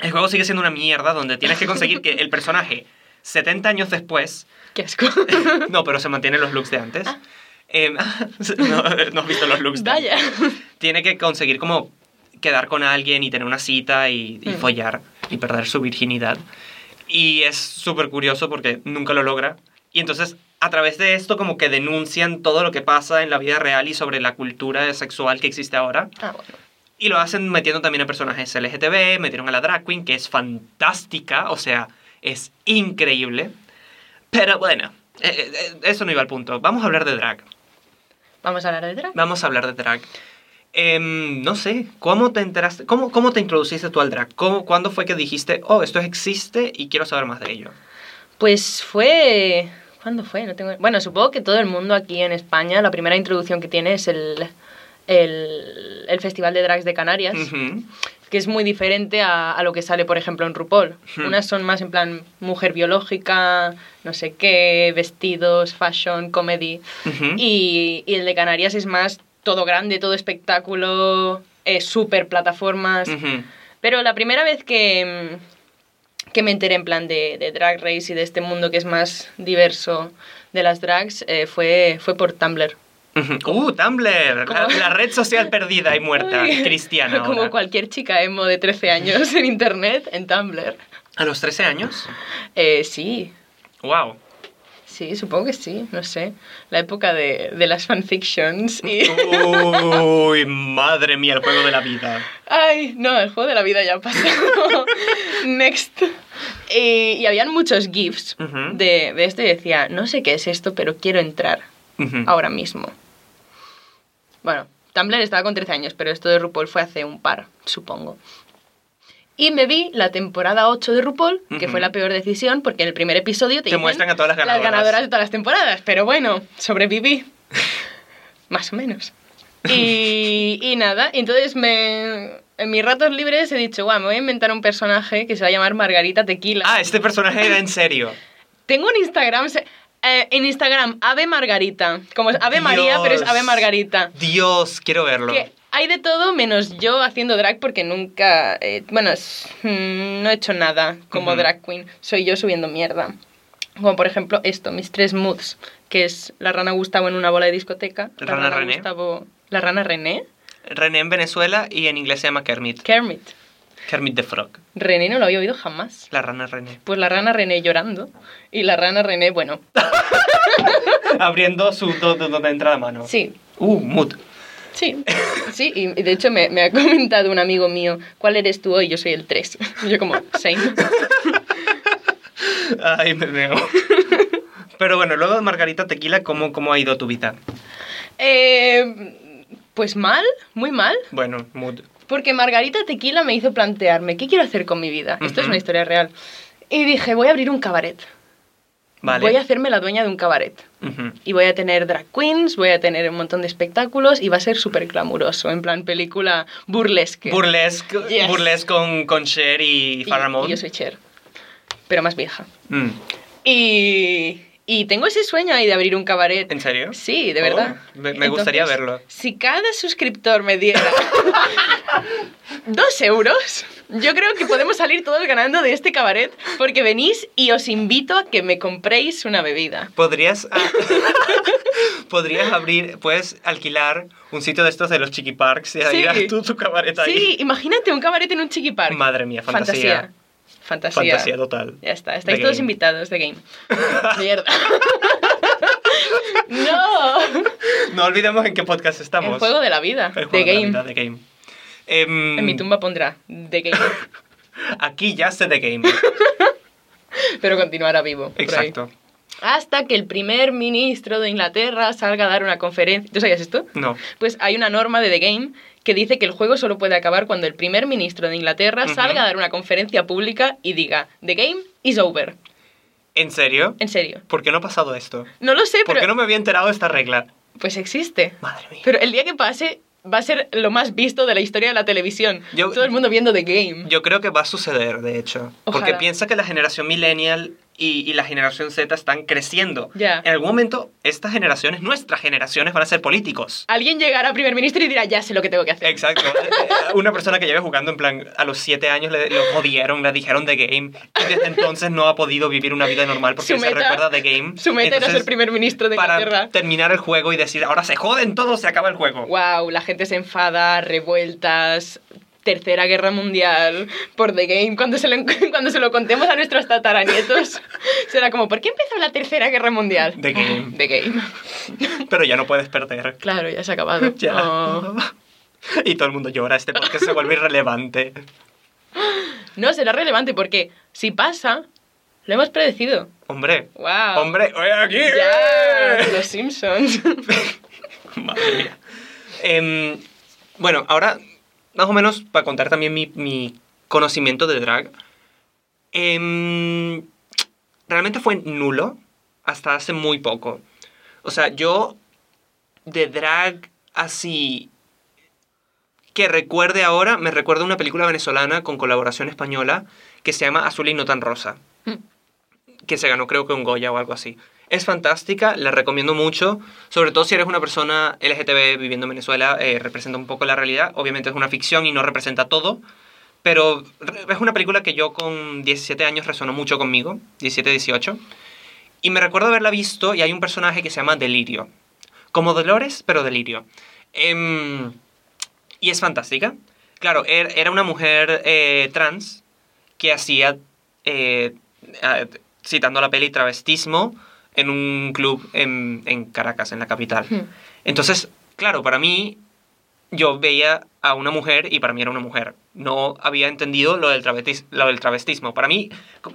el juego sigue siendo una mierda donde tienes que conseguir que el personaje 70 años después, (laughs) Qué asco. (laughs) no, pero se mantienen los looks de antes. Em, (laughs) no, no has visto los looks de Vaya. antes. Tiene que conseguir como quedar con alguien y tener una cita y, y Mm. follar y perder su virginidad. Y es súper curioso porque nunca lo logra. Y entonces, a través de esto, como que denuncian todo lo que pasa en la vida real y sobre la cultura sexual que existe ahora. Ah, bueno. Y lo hacen metiendo también a personajes LGTB, metieron a la drag queen, que es fantástica, o sea, es increíble. Pero bueno, eh, eh, eso no iba al punto. Vamos a hablar de drag. Vamos a hablar de drag. Vamos a hablar de drag. Em, no sé, ¿cómo te enteraste? ¿Cómo, cómo te introduciste tú al drag? ¿Cómo, ¿Cuándo fue que dijiste, oh, esto existe y quiero saber más de ello? Pues fue... ¿Cuándo fue? No tengo... Bueno, supongo que todo el mundo aquí en España, la primera introducción que tiene es el, el, el Festival de Drags de Canarias, que es muy diferente a, a lo que sale, por ejemplo, en RuPaul. Unas son más en plan mujer biológica, no sé qué, vestidos, fashion, comedy. Y, y el de Canarias es más todo grande, todo espectáculo, eh, super plataformas. Pero la primera vez que, que me enteré en plan de, de Drag Race y de este mundo que es más diverso de las drags eh, fue, fue por Tumblr. ¡Uh, Tumblr! La, la red social (laughs) perdida y muerta, cristiana Como ahora. cualquier chica emo de 13 años en internet, en Tumblr. ¿A los 13 años? Eh, sí, ¡Wow! sí, supongo que sí, no sé. La época de, de las fanfictions y... (laughs) Uy, madre mía, el juego de la vida. Ay, no, el juego de la vida ya pasado. (laughs) Next. Y, y habían muchos GIFs Ujú. de, de esto y decía, no sé qué es esto, pero quiero entrar Ujú. ahora mismo. Bueno, Tumblr estaba con 13 años, pero esto de RuPaul fue hace un par, supongo. Y me vi la temporada 8 de RuPaul, que fue la peor decisión, porque en el primer episodio te, Te dicen muestran a todas las ganadoras. Las ganadoras de todas las temporadas, pero bueno, sobreviví. (laughs) Más o menos. Y, y nada, entonces me, en mis ratos libres he dicho, guau, me voy a inventar un personaje que se va a llamar Margarita Tequila. Ah, este personaje era en serio. (laughs) Tengo un Instagram, se- eh, en Instagram, Ave Margarita. Como es Ave María, pero es. Ave Margarita. Dios, quiero verlo. Que hay de todo menos yo haciendo drag porque nunca, eh, bueno, mm, no he hecho nada como drag queen. Soy yo subiendo mierda. Como por ejemplo esto, mis tres moods, que es la rana Gustavo en una bola de discoteca. La Rana René. Gustavo, la rana René. René en Venezuela y en inglés se llama Kermit. Kermit. Kermit the Frog. René no lo había oído jamás. La rana René. Pues la rana René llorando. Y la rana René, bueno, (laughs) Abriendo su do- do- donde entra la mano. sí. Uh, mood. Sí, sí, y de hecho me, me ha comentado un amigo mío, ¿cuál eres tú hoy? Yo soy el 3. Yo como, same. (laughs) Ay, me veo. Pero bueno, luego de Margarita Tequila, ¿cómo, cómo ha ido tu vida? Eh, pues mal, muy mal, Bueno, mood. Porque Margarita Tequila me hizo plantearme, ¿qué quiero hacer con mi vida? Esto es una historia real. Y dije, voy a abrir un cabaret. Vale. Voy a hacerme la dueña de un cabaret. Y voy a tener drag queens, voy a tener un montón de espectáculos y va a ser súper glamuroso, en plan película burlesque. Burlesque, Yes. burlesque con, con Cher y y yo soy Cher, pero más vieja. Mm. Y, y tengo ese sueño ahí de abrir un cabaret. ¿En serio? Sí, de verdad. Oh, me- gustaría verlo. Si cada suscriptor me diera (laughs) dos euros, yo creo que podemos salir todos ganando de este cabaret porque venís y os invito a que me compréis una bebida. Podrías, ah, (laughs) (laughs) podrías abrir, puedes alquilar un sitio de estos de los chiqui parks y ahí Sí. tú tu cabaret ahí. Sí, imagínate un cabaret en un chiqui park. Madre mía, fantasía. Fantasía. Fantasía total. Ya está, estáis The todos game. invitados de game. (laughs) Mierda. (laughs) no. No olvidemos en qué podcast estamos. El juego de la vida. El The juego de la game. vida, The Game. Em, En mi tumba pondrá The Game. (laughs) Aquí ya sé The Game. Pero continuará vivo. por ahí. Hasta que el primer ministro de Inglaterra salga a dar una conferencia. ¿Tú sabías esto? No. Pues hay una norma de The Game que dice que el juego solo puede acabar cuando el primer ministro de Inglaterra salga a dar una conferencia pública y diga The Game is over. ¿En serio? En serio. ¿Por qué no ha pasado esto? No lo sé, ¿Por pero qué no me había enterado de esta regla? pues existe. Madre mía. Pero el día que pase va a ser lo más visto de la historia de la televisión. Yo- Todo el mundo viendo The Game. Yo creo que va a suceder, de hecho. Porque piensa que la generación millennial y, y la generación Z están creciendo. Ya. En algún momento, estas generaciones, nuestras generaciones, van a ser políticos. Alguien llegará a primer ministro y dirá, ya sé lo que tengo que hacer. Exacto. (laughs) Eh, Una persona que lleve jugando en plan a los siete años le lo jodieron, le dijeron The Game y desde entonces no ha podido vivir una vida normal porque se recuerda The Game. Su meta era Entonces, ser primer ministro de Para Inglaterra. terminar el juego y decir, ahora se joden todos, se acaba el juego. Wow, la gente se enfada, revueltas, tercera guerra mundial por The Game. Cuando se lo, (laughs) cuando se lo contemos a nuestros tataranietos, (laughs) será como, ¿por qué empezó la tercera guerra mundial? The Game. The Game. Pero ya no puedes perder. Claro, ya se ha acabado. (laughs) Ya. Oh. Y todo el mundo llora, este porque se vuelve irrelevante. (gasps) No, será relevante porque si pasa, lo hemos predecido. Hombre, Wow. hombre, oye aquí. Ya, los Simpsons. Madre mía. Em, bueno, ahora, más o menos, para contar también mi, mi conocimiento de drag. em, realmente fue nulo hasta hace muy poco. O sea, yo de drag así que recuerde ahora, me recuerda una película venezolana con colaboración española que se llama Azul y no tan rosa. Que se ganó creo que un Goya o algo así. Es fantástica, la recomiendo mucho, sobre todo si eres una persona LGTB viviendo en Venezuela, eh, representa un poco la realidad. Obviamente es una ficción y no representa todo, pero es una película que yo con 17 años resonó mucho conmigo, 17, 18. Y me recuerdo haberla visto y hay un personaje que se llama Delirio. Como Dolores, pero Delirio. Em, y es fantástica. Claro, er- era una mujer eh, trans que hacía, eh, citando la peli, travestismo en un club en, en Caracas, en la capital. Hmm. Entonces, claro, para mí, yo veía a una mujer y para mí era una mujer. No había entendido lo del, travestis- lo del travestismo. Para mí,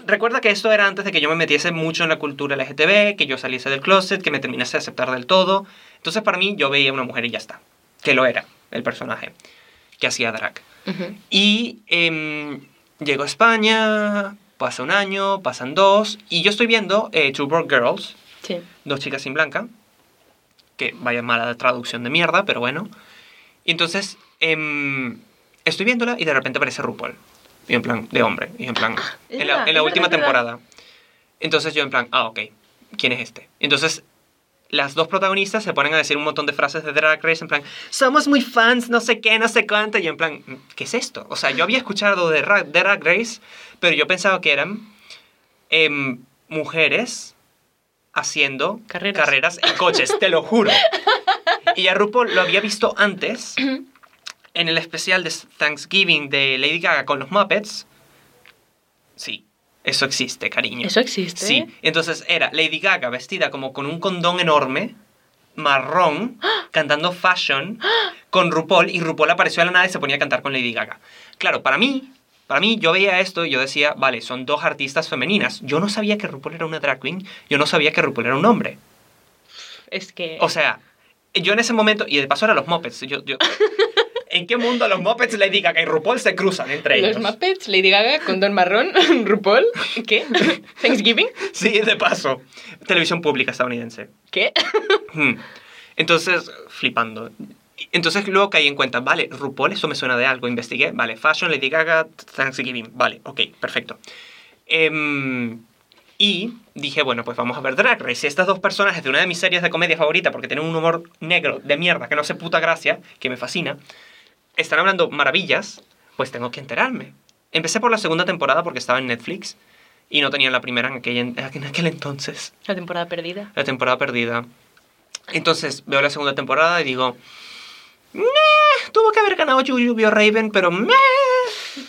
recuerda que esto era antes de que yo me metiese mucho en la cultura LGTB, que yo saliese del closet, que me terminase de aceptar del todo. Entonces, para mí, yo veía una mujer y ya está. Que lo era, el personaje, que hacía drag. Ujú. Y em, llego a España, pasa un año, pasan dos, y yo estoy viendo eh, Two Broke Girls, Sí. Dos chicas sin blanca, que vaya mala traducción de mierda, pero bueno. Y entonces em, estoy viéndola y de repente aparece RuPaul, y en plan, de hombre, y en plan, Es en la, en la última temporada. Entonces yo en plan, ah, ok, ¿quién es este? Entonces las dos protagonistas se ponen a decir un montón de frases de Drag Race en plan, somos muy fans, no sé qué, no sé cuánto, y yo en plan, ¿qué es esto? O sea, yo había escuchado de Ra- de Drag Race, pero yo pensaba que eran em, mujeres haciendo Carreras. en coches, te lo juro. (laughs) Y a RuPaul lo había visto antes en el especial de Thanksgiving de Lady Gaga con los Muppets, sí, eso existe, cariño. ¿Eso existe? Sí, entonces era Lady Gaga vestida como con un condón enorme, marrón, cantando fashion con RuPaul y RuPaul apareció a la nada y se ponía a cantar con Lady Gaga. Claro, para mí, para mí yo veía esto y yo decía, vale, son dos artistas femeninas. Yo no sabía que RuPaul era una drag queen, yo no sabía que RuPaul era un hombre. Es que... O sea, yo en ese momento, y de paso eran los Muppets, yo... yo (laughs) ¿En qué mundo los Muppets, Lady Gaga y RuPaul se cruzan entre ellos? Los Muppets, Lady Gaga, con Don Marrón, (laughs) RuPaul, ¿qué? ¿Thanksgiving? Sí, de paso. Televisión pública estadounidense. ¿Qué? Hmm. Entonces, flipando. Entonces luego caí en cuenta, vale, RuPaul, eso me suena de algo, investigué, vale, Fashion, Lady Gaga, Thanksgiving, vale, ok, perfecto. Em, y dije, bueno, pues vamos a ver Drag Race. Estas dos personajes de una de mis series de comedia favorita, porque tienen un humor negro de mierda que no sé puta gracia, que me fascina, están hablando maravillas, pues tengo que enterarme. Empecé por la segunda temporada porque estaba en Netflix y no tenía la primera en aquel, en aquel entonces, La temporada perdida. la temporada perdida. Entonces veo la segunda temporada y digo, "Meh, tuvo que haber ganado Yu Raven, pero meh".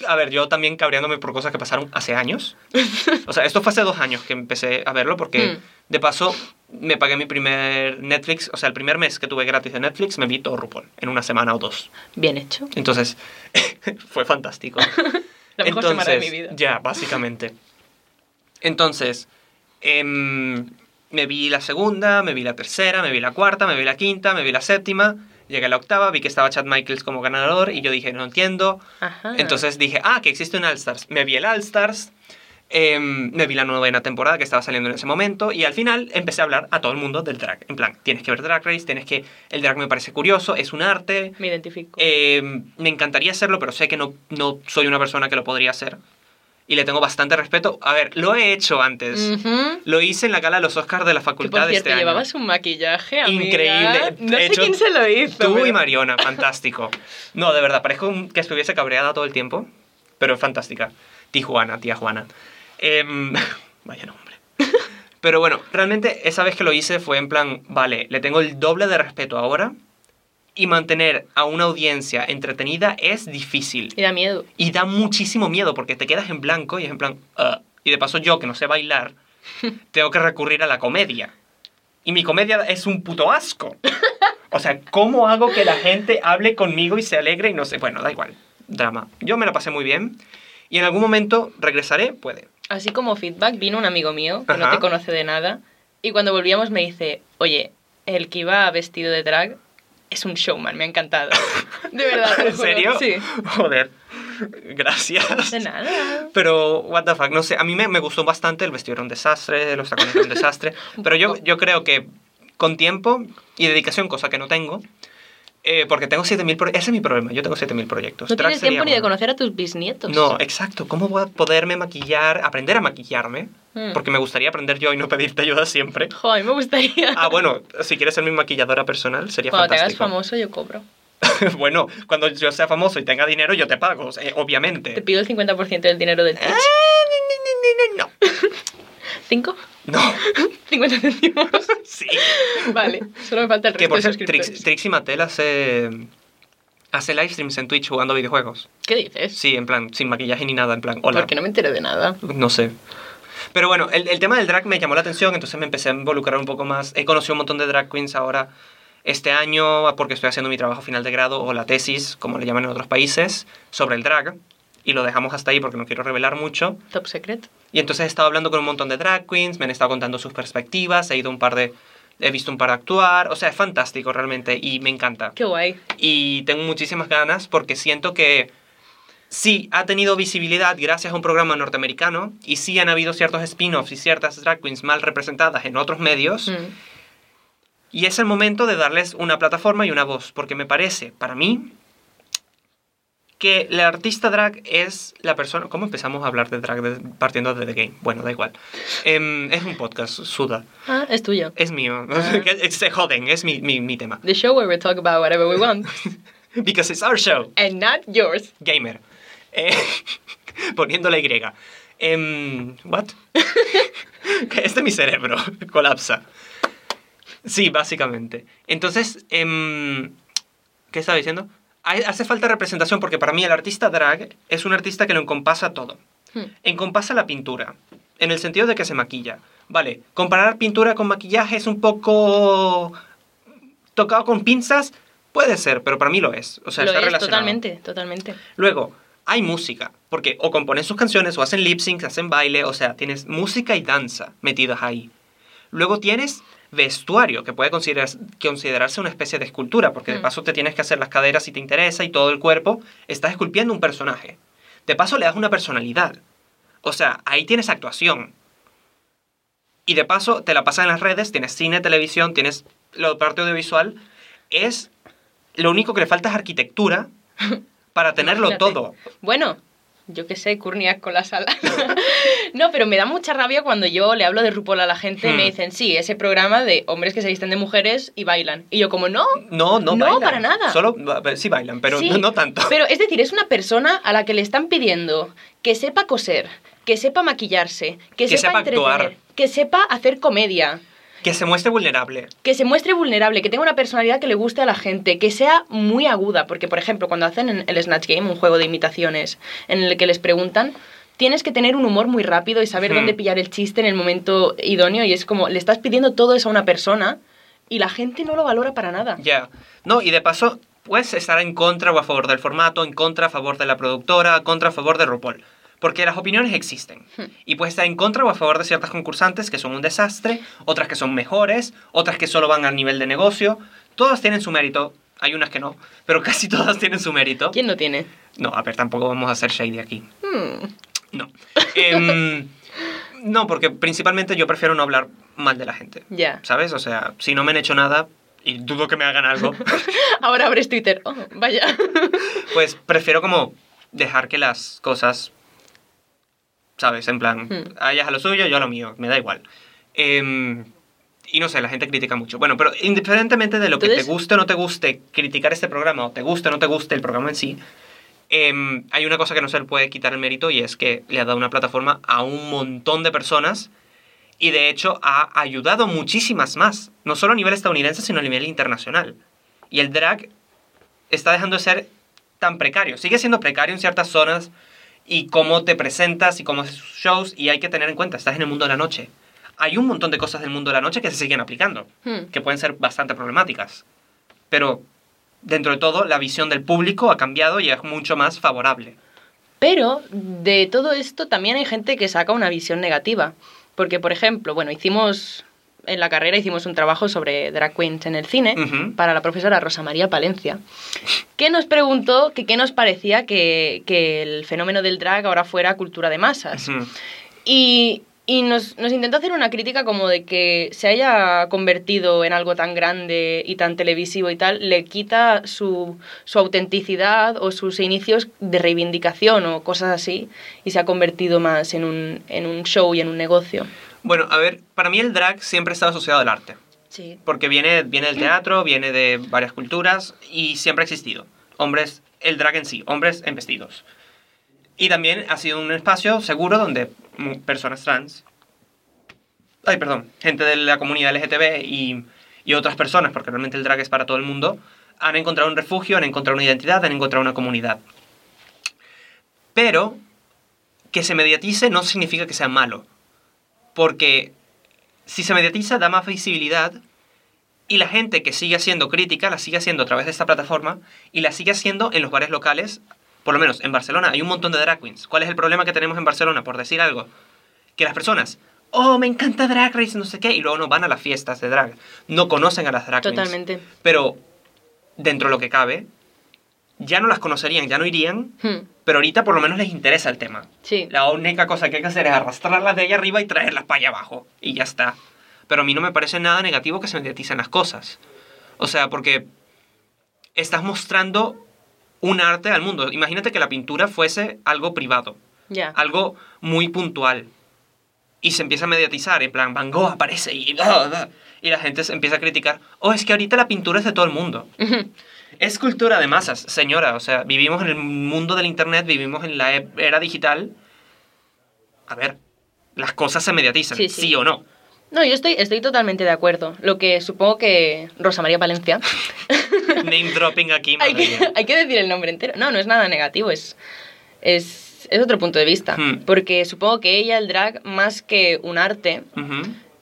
A ver, yo también cabreándome por cosas que pasaron hace años. (laughs) O sea, esto fue hace dos años que empecé a verlo porque Mm. de paso me pagué mi primer Netflix, o sea, el primer mes que tuve gratis de Netflix me vi todo RuPaul en una semana o dos. Bien hecho. Entonces, (laughs) fue fantástico. (laughs) La mejor semana de mi vida. Ya, básicamente. Entonces, em, me vi la segunda, me vi la tercera, me vi la cuarta, me vi la quinta, me vi la séptima. Llegué a la octava, vi que estaba Chad Michaels como ganador y yo dije, no entiendo. Ajá. Entonces dije, ah, que existe un All Stars. Me vi el All Stars, em, me vi la novena temporada que estaba saliendo en ese momento y al final empecé a hablar a todo el mundo del drag. En plan, tienes que ver Drag Race, tienes que... El drag me parece curioso, es un arte, Me identifico. eh, me encantaría hacerlo, pero sé que no, no soy una persona que lo podría hacer. Y le tengo bastante respeto. A ver, lo he hecho antes. Ujú. Lo hice en la gala de los Oscars de la Que facultad por de cierto, este año. llevabas un maquillaje, amiga. Increíble. No He sé hecho- quién se lo hizo. Tú y pero- Mariona, (laughs) fantástico. No, de verdad, parezco que estuviese cabreada todo el tiempo, pero fantástica. Tijuana, tía Juana. Em, (laughs) vaya nombre. Pero bueno, realmente esa vez que lo hice fue en plan, vale, le tengo el doble de respeto ahora y mantener a una audiencia entretenida es difícil. Y da miedo. Y da muchísimo miedo porque te quedas en blanco y es en plan... "Ah". y de paso yo, que no sé bailar, (laughs) tengo que recurrir a la comedia. Y mi comedia es un puto asco. O sea, ¿cómo hago que la gente hable conmigo y se alegre y no sé? Bueno, da igual. Drama. Yo me la pasé muy bien. Y en algún momento regresaré, puede. Así como feedback, vino un amigo mío que no te conoce de nada. Y cuando volvíamos me dice, oye, el que iba vestido de drag es un showman, me ha encantado. (laughs) De verdad. ¿En serio? Sí. Joder. Gracias. De nada. Pero, what the fuck, no sé, a mí me, me gustó bastante, el vestido era un desastre, los tacones eran un desastre, (laughs) pero yo, yo creo que con tiempo y dedicación, cosa que no tengo, eh, porque tengo 7.000 proyectos, ese es mi problema, yo tengo 7.000 proyectos. No Drag tienes tiempo ni de conocer a tus bisnietos. No, exacto, ¿cómo voy a poderme maquillar, aprender a maquillarme? Mm. Porque me gustaría aprender yo y no pedirte ayuda siempre. Jo, a mí me gustaría. Ah, bueno, si quieres ser mi maquilladora personal, sería Cuando te hagas fantástico. famoso, yo cobro. (laughs) bueno, cuando yo sea famoso y tenga dinero, yo te pago, eh, obviamente. Te pido el 50% del dinero del ni- ni- no. (laughs) ¿Cinco? No, (laughs) 50 céntimos. sí. Vale, solo me falta el Que resto por cierto, suscriptores. Trix, Trixie Mattel hace, hace live streams en Twitch jugando videojuegos. ¿Qué dices? Sí, en plan, sin maquillaje ni nada, en plan, hola. Porque no me enteré de nada. No sé. Pero bueno, el, el tema del drag me llamó la atención, entonces me empecé a involucrar un poco más. He conocido un montón de drag queens ahora este año porque estoy haciendo mi trabajo final de grado o la tesis, como le llaman en otros países, sobre el drag. Y lo dejamos hasta ahí porque no quiero revelar mucho. Top secret. Y entonces he estado hablando con un montón de drag queens, me han estado contando sus perspectivas, he ido un par de... He visto un par de actuar, o sea, es fantástico realmente y me encanta. Qué guay. Y tengo muchísimas ganas porque siento que sí ha tenido visibilidad gracias a un programa norteamericano y sí han habido ciertos spin-offs y ciertas drag queens mal representadas en otros medios. Mm. Y es el momento de darles una plataforma y una voz, porque me parece, para mí, que la artista drag es la persona... ¿Cómo empezamos a hablar de drag de- partiendo de The Game? Bueno, da igual. Em, es un podcast, suda. Ah, es tuyo. Es mío. Ah. (laughs) Se joden, es mi, mi, mi tema. The show where we talk about whatever we want. (laughs) Because it's our show. And not yours. Gamer. Eh, (laughs) poniéndole Y. Em, ¿What? Este es mi cerebro. Colapsa. Sí, básicamente. Entonces, em, ¿qué estaba diciendo? Hay- hace falta representación porque para mí el artista drag es un artista que lo encompasa todo. Hmm. Encompasa la pintura, en el sentido de que se maquilla. Vale, comparar pintura con maquillaje es un poco tocado con pinzas, puede ser, pero para mí lo es. O sea, Lo está es, relacionado. totalmente, totalmente. Luego, hay música, porque o componen sus canciones, o hacen lip syncs, hacen baile, o sea, tienes música y danza metidas ahí. Luego tienes vestuario, que puede consideras- considerarse una especie de escultura, porque de Mm. paso te tienes que hacer las caderas si te interesa y todo el cuerpo, estás esculpiendo un personaje. De paso le das una personalidad. O sea, ahí tienes actuación. Y de paso te la pasas en las redes, tienes cine, televisión, tienes la parte audiovisual. Es lo único que le falta es arquitectura (laughs) para tenerlo Imagínate. todo. Bueno, yo qué sé, Kurniak con las (laughs) alas. no, pero me da mucha rabia cuando yo le hablo de RuPaul a la gente y me Hmm. dicen, sí, ese programa de hombres que se visten de mujeres y bailan. Y yo como, no. No, no, No, bailan. para nada. Solo sí bailan, pero Sí, no, no tanto. Pero es decir, es una persona a la que le están pidiendo que sepa coser, que sepa maquillarse, que, Que sepa entretener, actuar. que sepa hacer comedia. Que se muestre vulnerable. que se muestre vulnerable, que tenga una personalidad que le guste a la gente, que sea muy aguda, porque por ejemplo, cuando hacen en el Snatch Game, un juego de imitaciones, en el que les preguntan, tienes que tener un humor muy rápido y saber Hmm. dónde pillar el chiste en el momento idóneo, y es como, le estás pidiendo todo eso a una persona y la gente no lo valora para nada. Ya. No, y de paso, puedes estar en contra o a favor del formato, en contra a favor de la productora, contra a favor de RuPaul. Porque las opiniones existen. Hmm. Y puedes estar en contra o a favor de ciertas concursantes que son un desastre, otras que son mejores, otras que solo van al nivel de negocio. Todas tienen su mérito. Hay unas que no, pero casi todas tienen su mérito. ¿Quién no tiene? No, a ver, tampoco vamos a hacer shady aquí. Hmm, No. Em, no, porque principalmente yo prefiero no hablar mal de la gente. ya. ¿Sabes? O sea, si no me han hecho nada y dudo que me hagan algo, (laughs) Ahora abres Twitter. Oh, vaya. pues prefiero como dejar que las cosas, ¿sabes? En plan, Hmm. a ellas a lo suyo, yo a lo mío, me da igual. Em, y no sé, la gente critica mucho. Bueno, pero independientemente de lo que Entonces- te guste o no te guste criticar este programa, o te guste o no te guste el programa en sí, em, hay una cosa que no se le puede quitar el mérito y es que le ha dado una plataforma a un montón de personas y de hecho ha ayudado muchísimas más, no solo a nivel estadounidense, sino a nivel internacional. Y el drag está dejando de ser tan precario. Sigue siendo precario en ciertas zonas y cómo te presentas y cómo haces sus shows y hay que tener en cuenta, estás en el mundo de la noche. Hay un montón de cosas del mundo de la noche que se siguen aplicando, Hmm. que pueden ser bastante problemáticas. Pero dentro de todo, la visión del público ha cambiado y es mucho más favorable. Pero de todo esto también hay gente que saca una visión negativa. Porque, por ejemplo, bueno, hicimos en la carrera hicimos un trabajo sobre drag queens en el cine para la profesora Rosa María Palencia, que nos preguntó que qué nos parecía que, que el fenómeno del drag ahora fuera cultura de masas. Y, y nos, nos intentó hacer una crítica como de que se haya convertido en algo tan grande y tan televisivo y tal, le quita su, su autenticidad o sus inicios de reivindicación o cosas así, y se ha convertido más en un, en un show y en un negocio. Bueno, a ver, para mí el drag siempre ha estado asociado al arte. Sí. Porque viene, viene del teatro, viene de varias culturas y siempre ha existido. Hombres, el drag en sí, hombres en vestidos. Y también ha sido un espacio seguro donde personas trans, ay, perdón, gente de la comunidad LGTB y, y otras personas, porque realmente el drag es para todo el mundo, han encontrado un refugio, han encontrado una identidad, han encontrado una comunidad. Pero que se mediatice no significa que sea malo. Porque si se mediatiza da más visibilidad y la gente que sigue haciendo crítica la sigue haciendo a través de esta plataforma y la sigue haciendo en los bares locales. Por lo menos en Barcelona hay un montón de drag queens. ¿Cuál es el problema que tenemos en Barcelona, por decir algo? Que las personas, oh, me encanta Drag Race, no sé qué, y luego no van a las fiestas de drag. No conocen a las drag queens. Totalmente. Pero dentro de lo que cabe, ya no las conocerían, ya no irían, Hmm, pero ahorita por lo menos les interesa el tema. Sí. La única cosa que hay que hacer es arrastrarlas de allá arriba y traerlas para allá abajo. Y ya está. Pero a mí no me parece nada negativo que se mediaticen las cosas. O sea, porque estás mostrando un arte al mundo. Imagínate que la pintura fuese algo privado, algo muy puntual. Y se empieza a mediatizar, en plan, Van Gogh aparece y... y la gente se empieza a criticar, oh, es que ahorita la pintura es de todo el mundo. Es cultura de masas, señora. O sea, vivimos en el mundo del Internet, vivimos en la e- era digital. A ver, las cosas se mediatizan, Sí, sí, sí. o no. No, yo estoy, estoy totalmente de acuerdo. Lo que supongo que Rosa María Valencia. (laughs) Name dropping aquí, (laughs) hay, madre que, mía. hay que decir el nombre entero. No, no es nada negativo, es, es, es otro punto de vista. Hmm. Porque supongo que ella, el drag, más que un arte.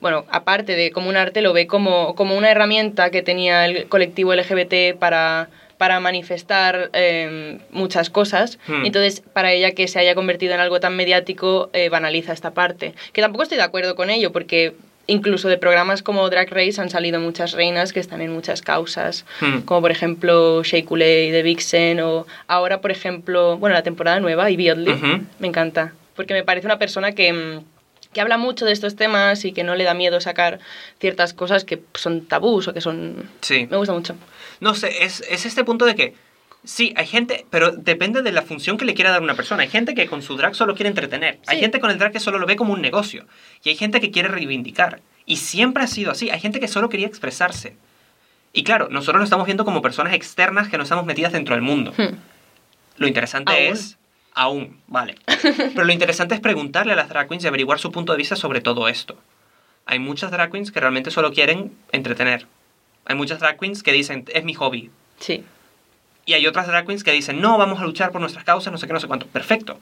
Bueno, aparte de como un arte, lo ve como, como una herramienta que tenía el colectivo LGBT para, para manifestar eh, muchas cosas. Hmm. Entonces, para ella que se haya convertido en algo tan mediático, eh, banaliza esta parte. Que tampoco estoy de acuerdo con ello, porque incluso de programas como Drag Race han salido muchas reinas que están en muchas causas, Hmm. como por ejemplo Shea Coulee de Vixen, o ahora, por ejemplo, bueno, la temporada nueva, Ivy Oddly, Ujú. me encanta, porque me parece una persona que, mm, que habla mucho de estos temas y que no le da miedo sacar ciertas cosas que son tabús o que son... Sí. Me gusta mucho. No sé, es, es este punto de que sí, hay gente, pero depende de la función que le quiera dar una persona. Hay gente que con su drag solo quiere entretener. Hay gente con el drag que solo lo ve como un negocio. Y hay gente que quiere reivindicar. Y siempre ha sido así. Hay gente que solo quería expresarse. Y claro, nosotros lo estamos viendo como personas externas que no estamos metidas dentro del mundo. Hmm. Lo interesante Aún. es... Aún, vale. (laughs) Pero lo interesante es preguntarle a las drag queens y averiguar su punto de vista sobre todo esto. Hay muchas drag queens que realmente solo quieren entretener. Hay muchas drag queens que dicen, es mi hobby. Sí. Y hay otras drag queens que dicen, no, vamos a luchar por nuestras causas, no sé qué, no sé cuánto. Perfecto.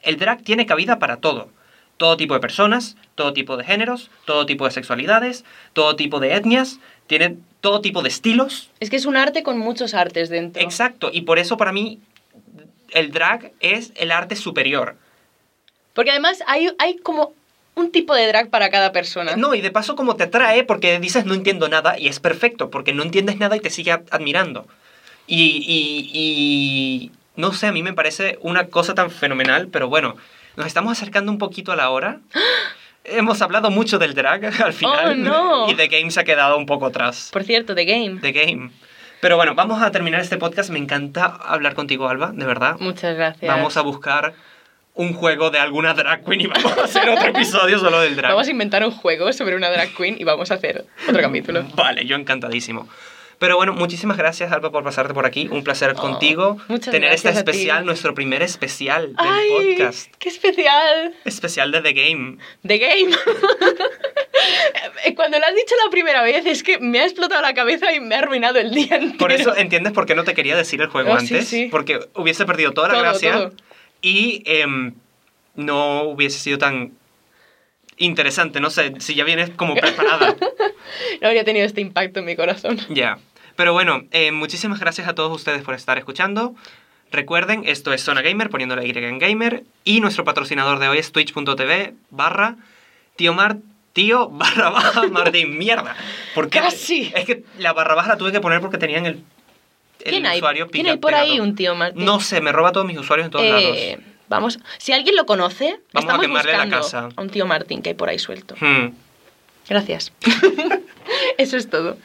El drag tiene cabida para todo. Todo tipo de personas, todo tipo de géneros, todo tipo de sexualidades, todo tipo de etnias, tiene todo tipo de estilos. Es que es un arte con muchos artes dentro. Exacto. Y por eso para mí el drag es el arte superior. Porque además hay, hay como un tipo de drag para cada persona. No, y de paso como te atrae porque dices no entiendo nada y es perfecto porque no entiendes nada y te sigue ad- admirando. Y, y, y no sé, a mí me parece una cosa tan fenomenal, pero bueno, nos estamos acercando un poquito a la hora. (gasps) Hemos hablado mucho del drag (laughs) al final Oh, no. y The Game se ha quedado un poco atrás. Por cierto, The Game. The Game. Pero bueno, vamos a terminar este podcast. Me encanta hablar contigo, Alba, de verdad. Muchas gracias. Vamos a buscar un juego de alguna drag queen y vamos a hacer otro episodio solo del drag. Vamos a inventar un juego sobre una drag queen y vamos a hacer otro capítulo. Vale, yo encantadísimo. Pero bueno, muchísimas gracias, Alba, por pasarte por aquí. Un placer Oh, contigo. muchas Tener este gracias a ti. especial, nuestro primer especial del ¡Ay! podcast. ¡Qué especial! Especial de The Game. The Game. (laughs) Cuando lo has dicho la primera vez es que me ha explotado la cabeza y me ha arruinado el día entero. Por eso entiendes por qué no te quería decir el juego Oh, sí, antes. sí. Porque hubiese perdido toda la Todo, gracia todo. y em, no hubiese sido tan interesante. No sé, si ya vienes como preparada. (laughs) No habría tenido este impacto en mi corazón. Ya. Pero bueno, eh, muchísimas gracias a todos ustedes por estar escuchando. Recuerden, esto es Zona Gamer, poniendo la Y en Gamer. Y nuestro patrocinador de hoy es twitch.tv barra tío Mar, tío barra baja (laughs) Martín. Mierda. ¿Por qué? Casi. Es que la barra baja la tuve que poner porque tenían el, el ¿Quién hay? usuario ¿Quién hay por ahí un tío Martín? No sé, me roba todos mis usuarios en todos lados. Eh, vamos, si alguien lo conoce, Vamos a quemarle la casa. a un tío Martín que hay por ahí suelto. Hmm. Gracias. (laughs) Eso es todo.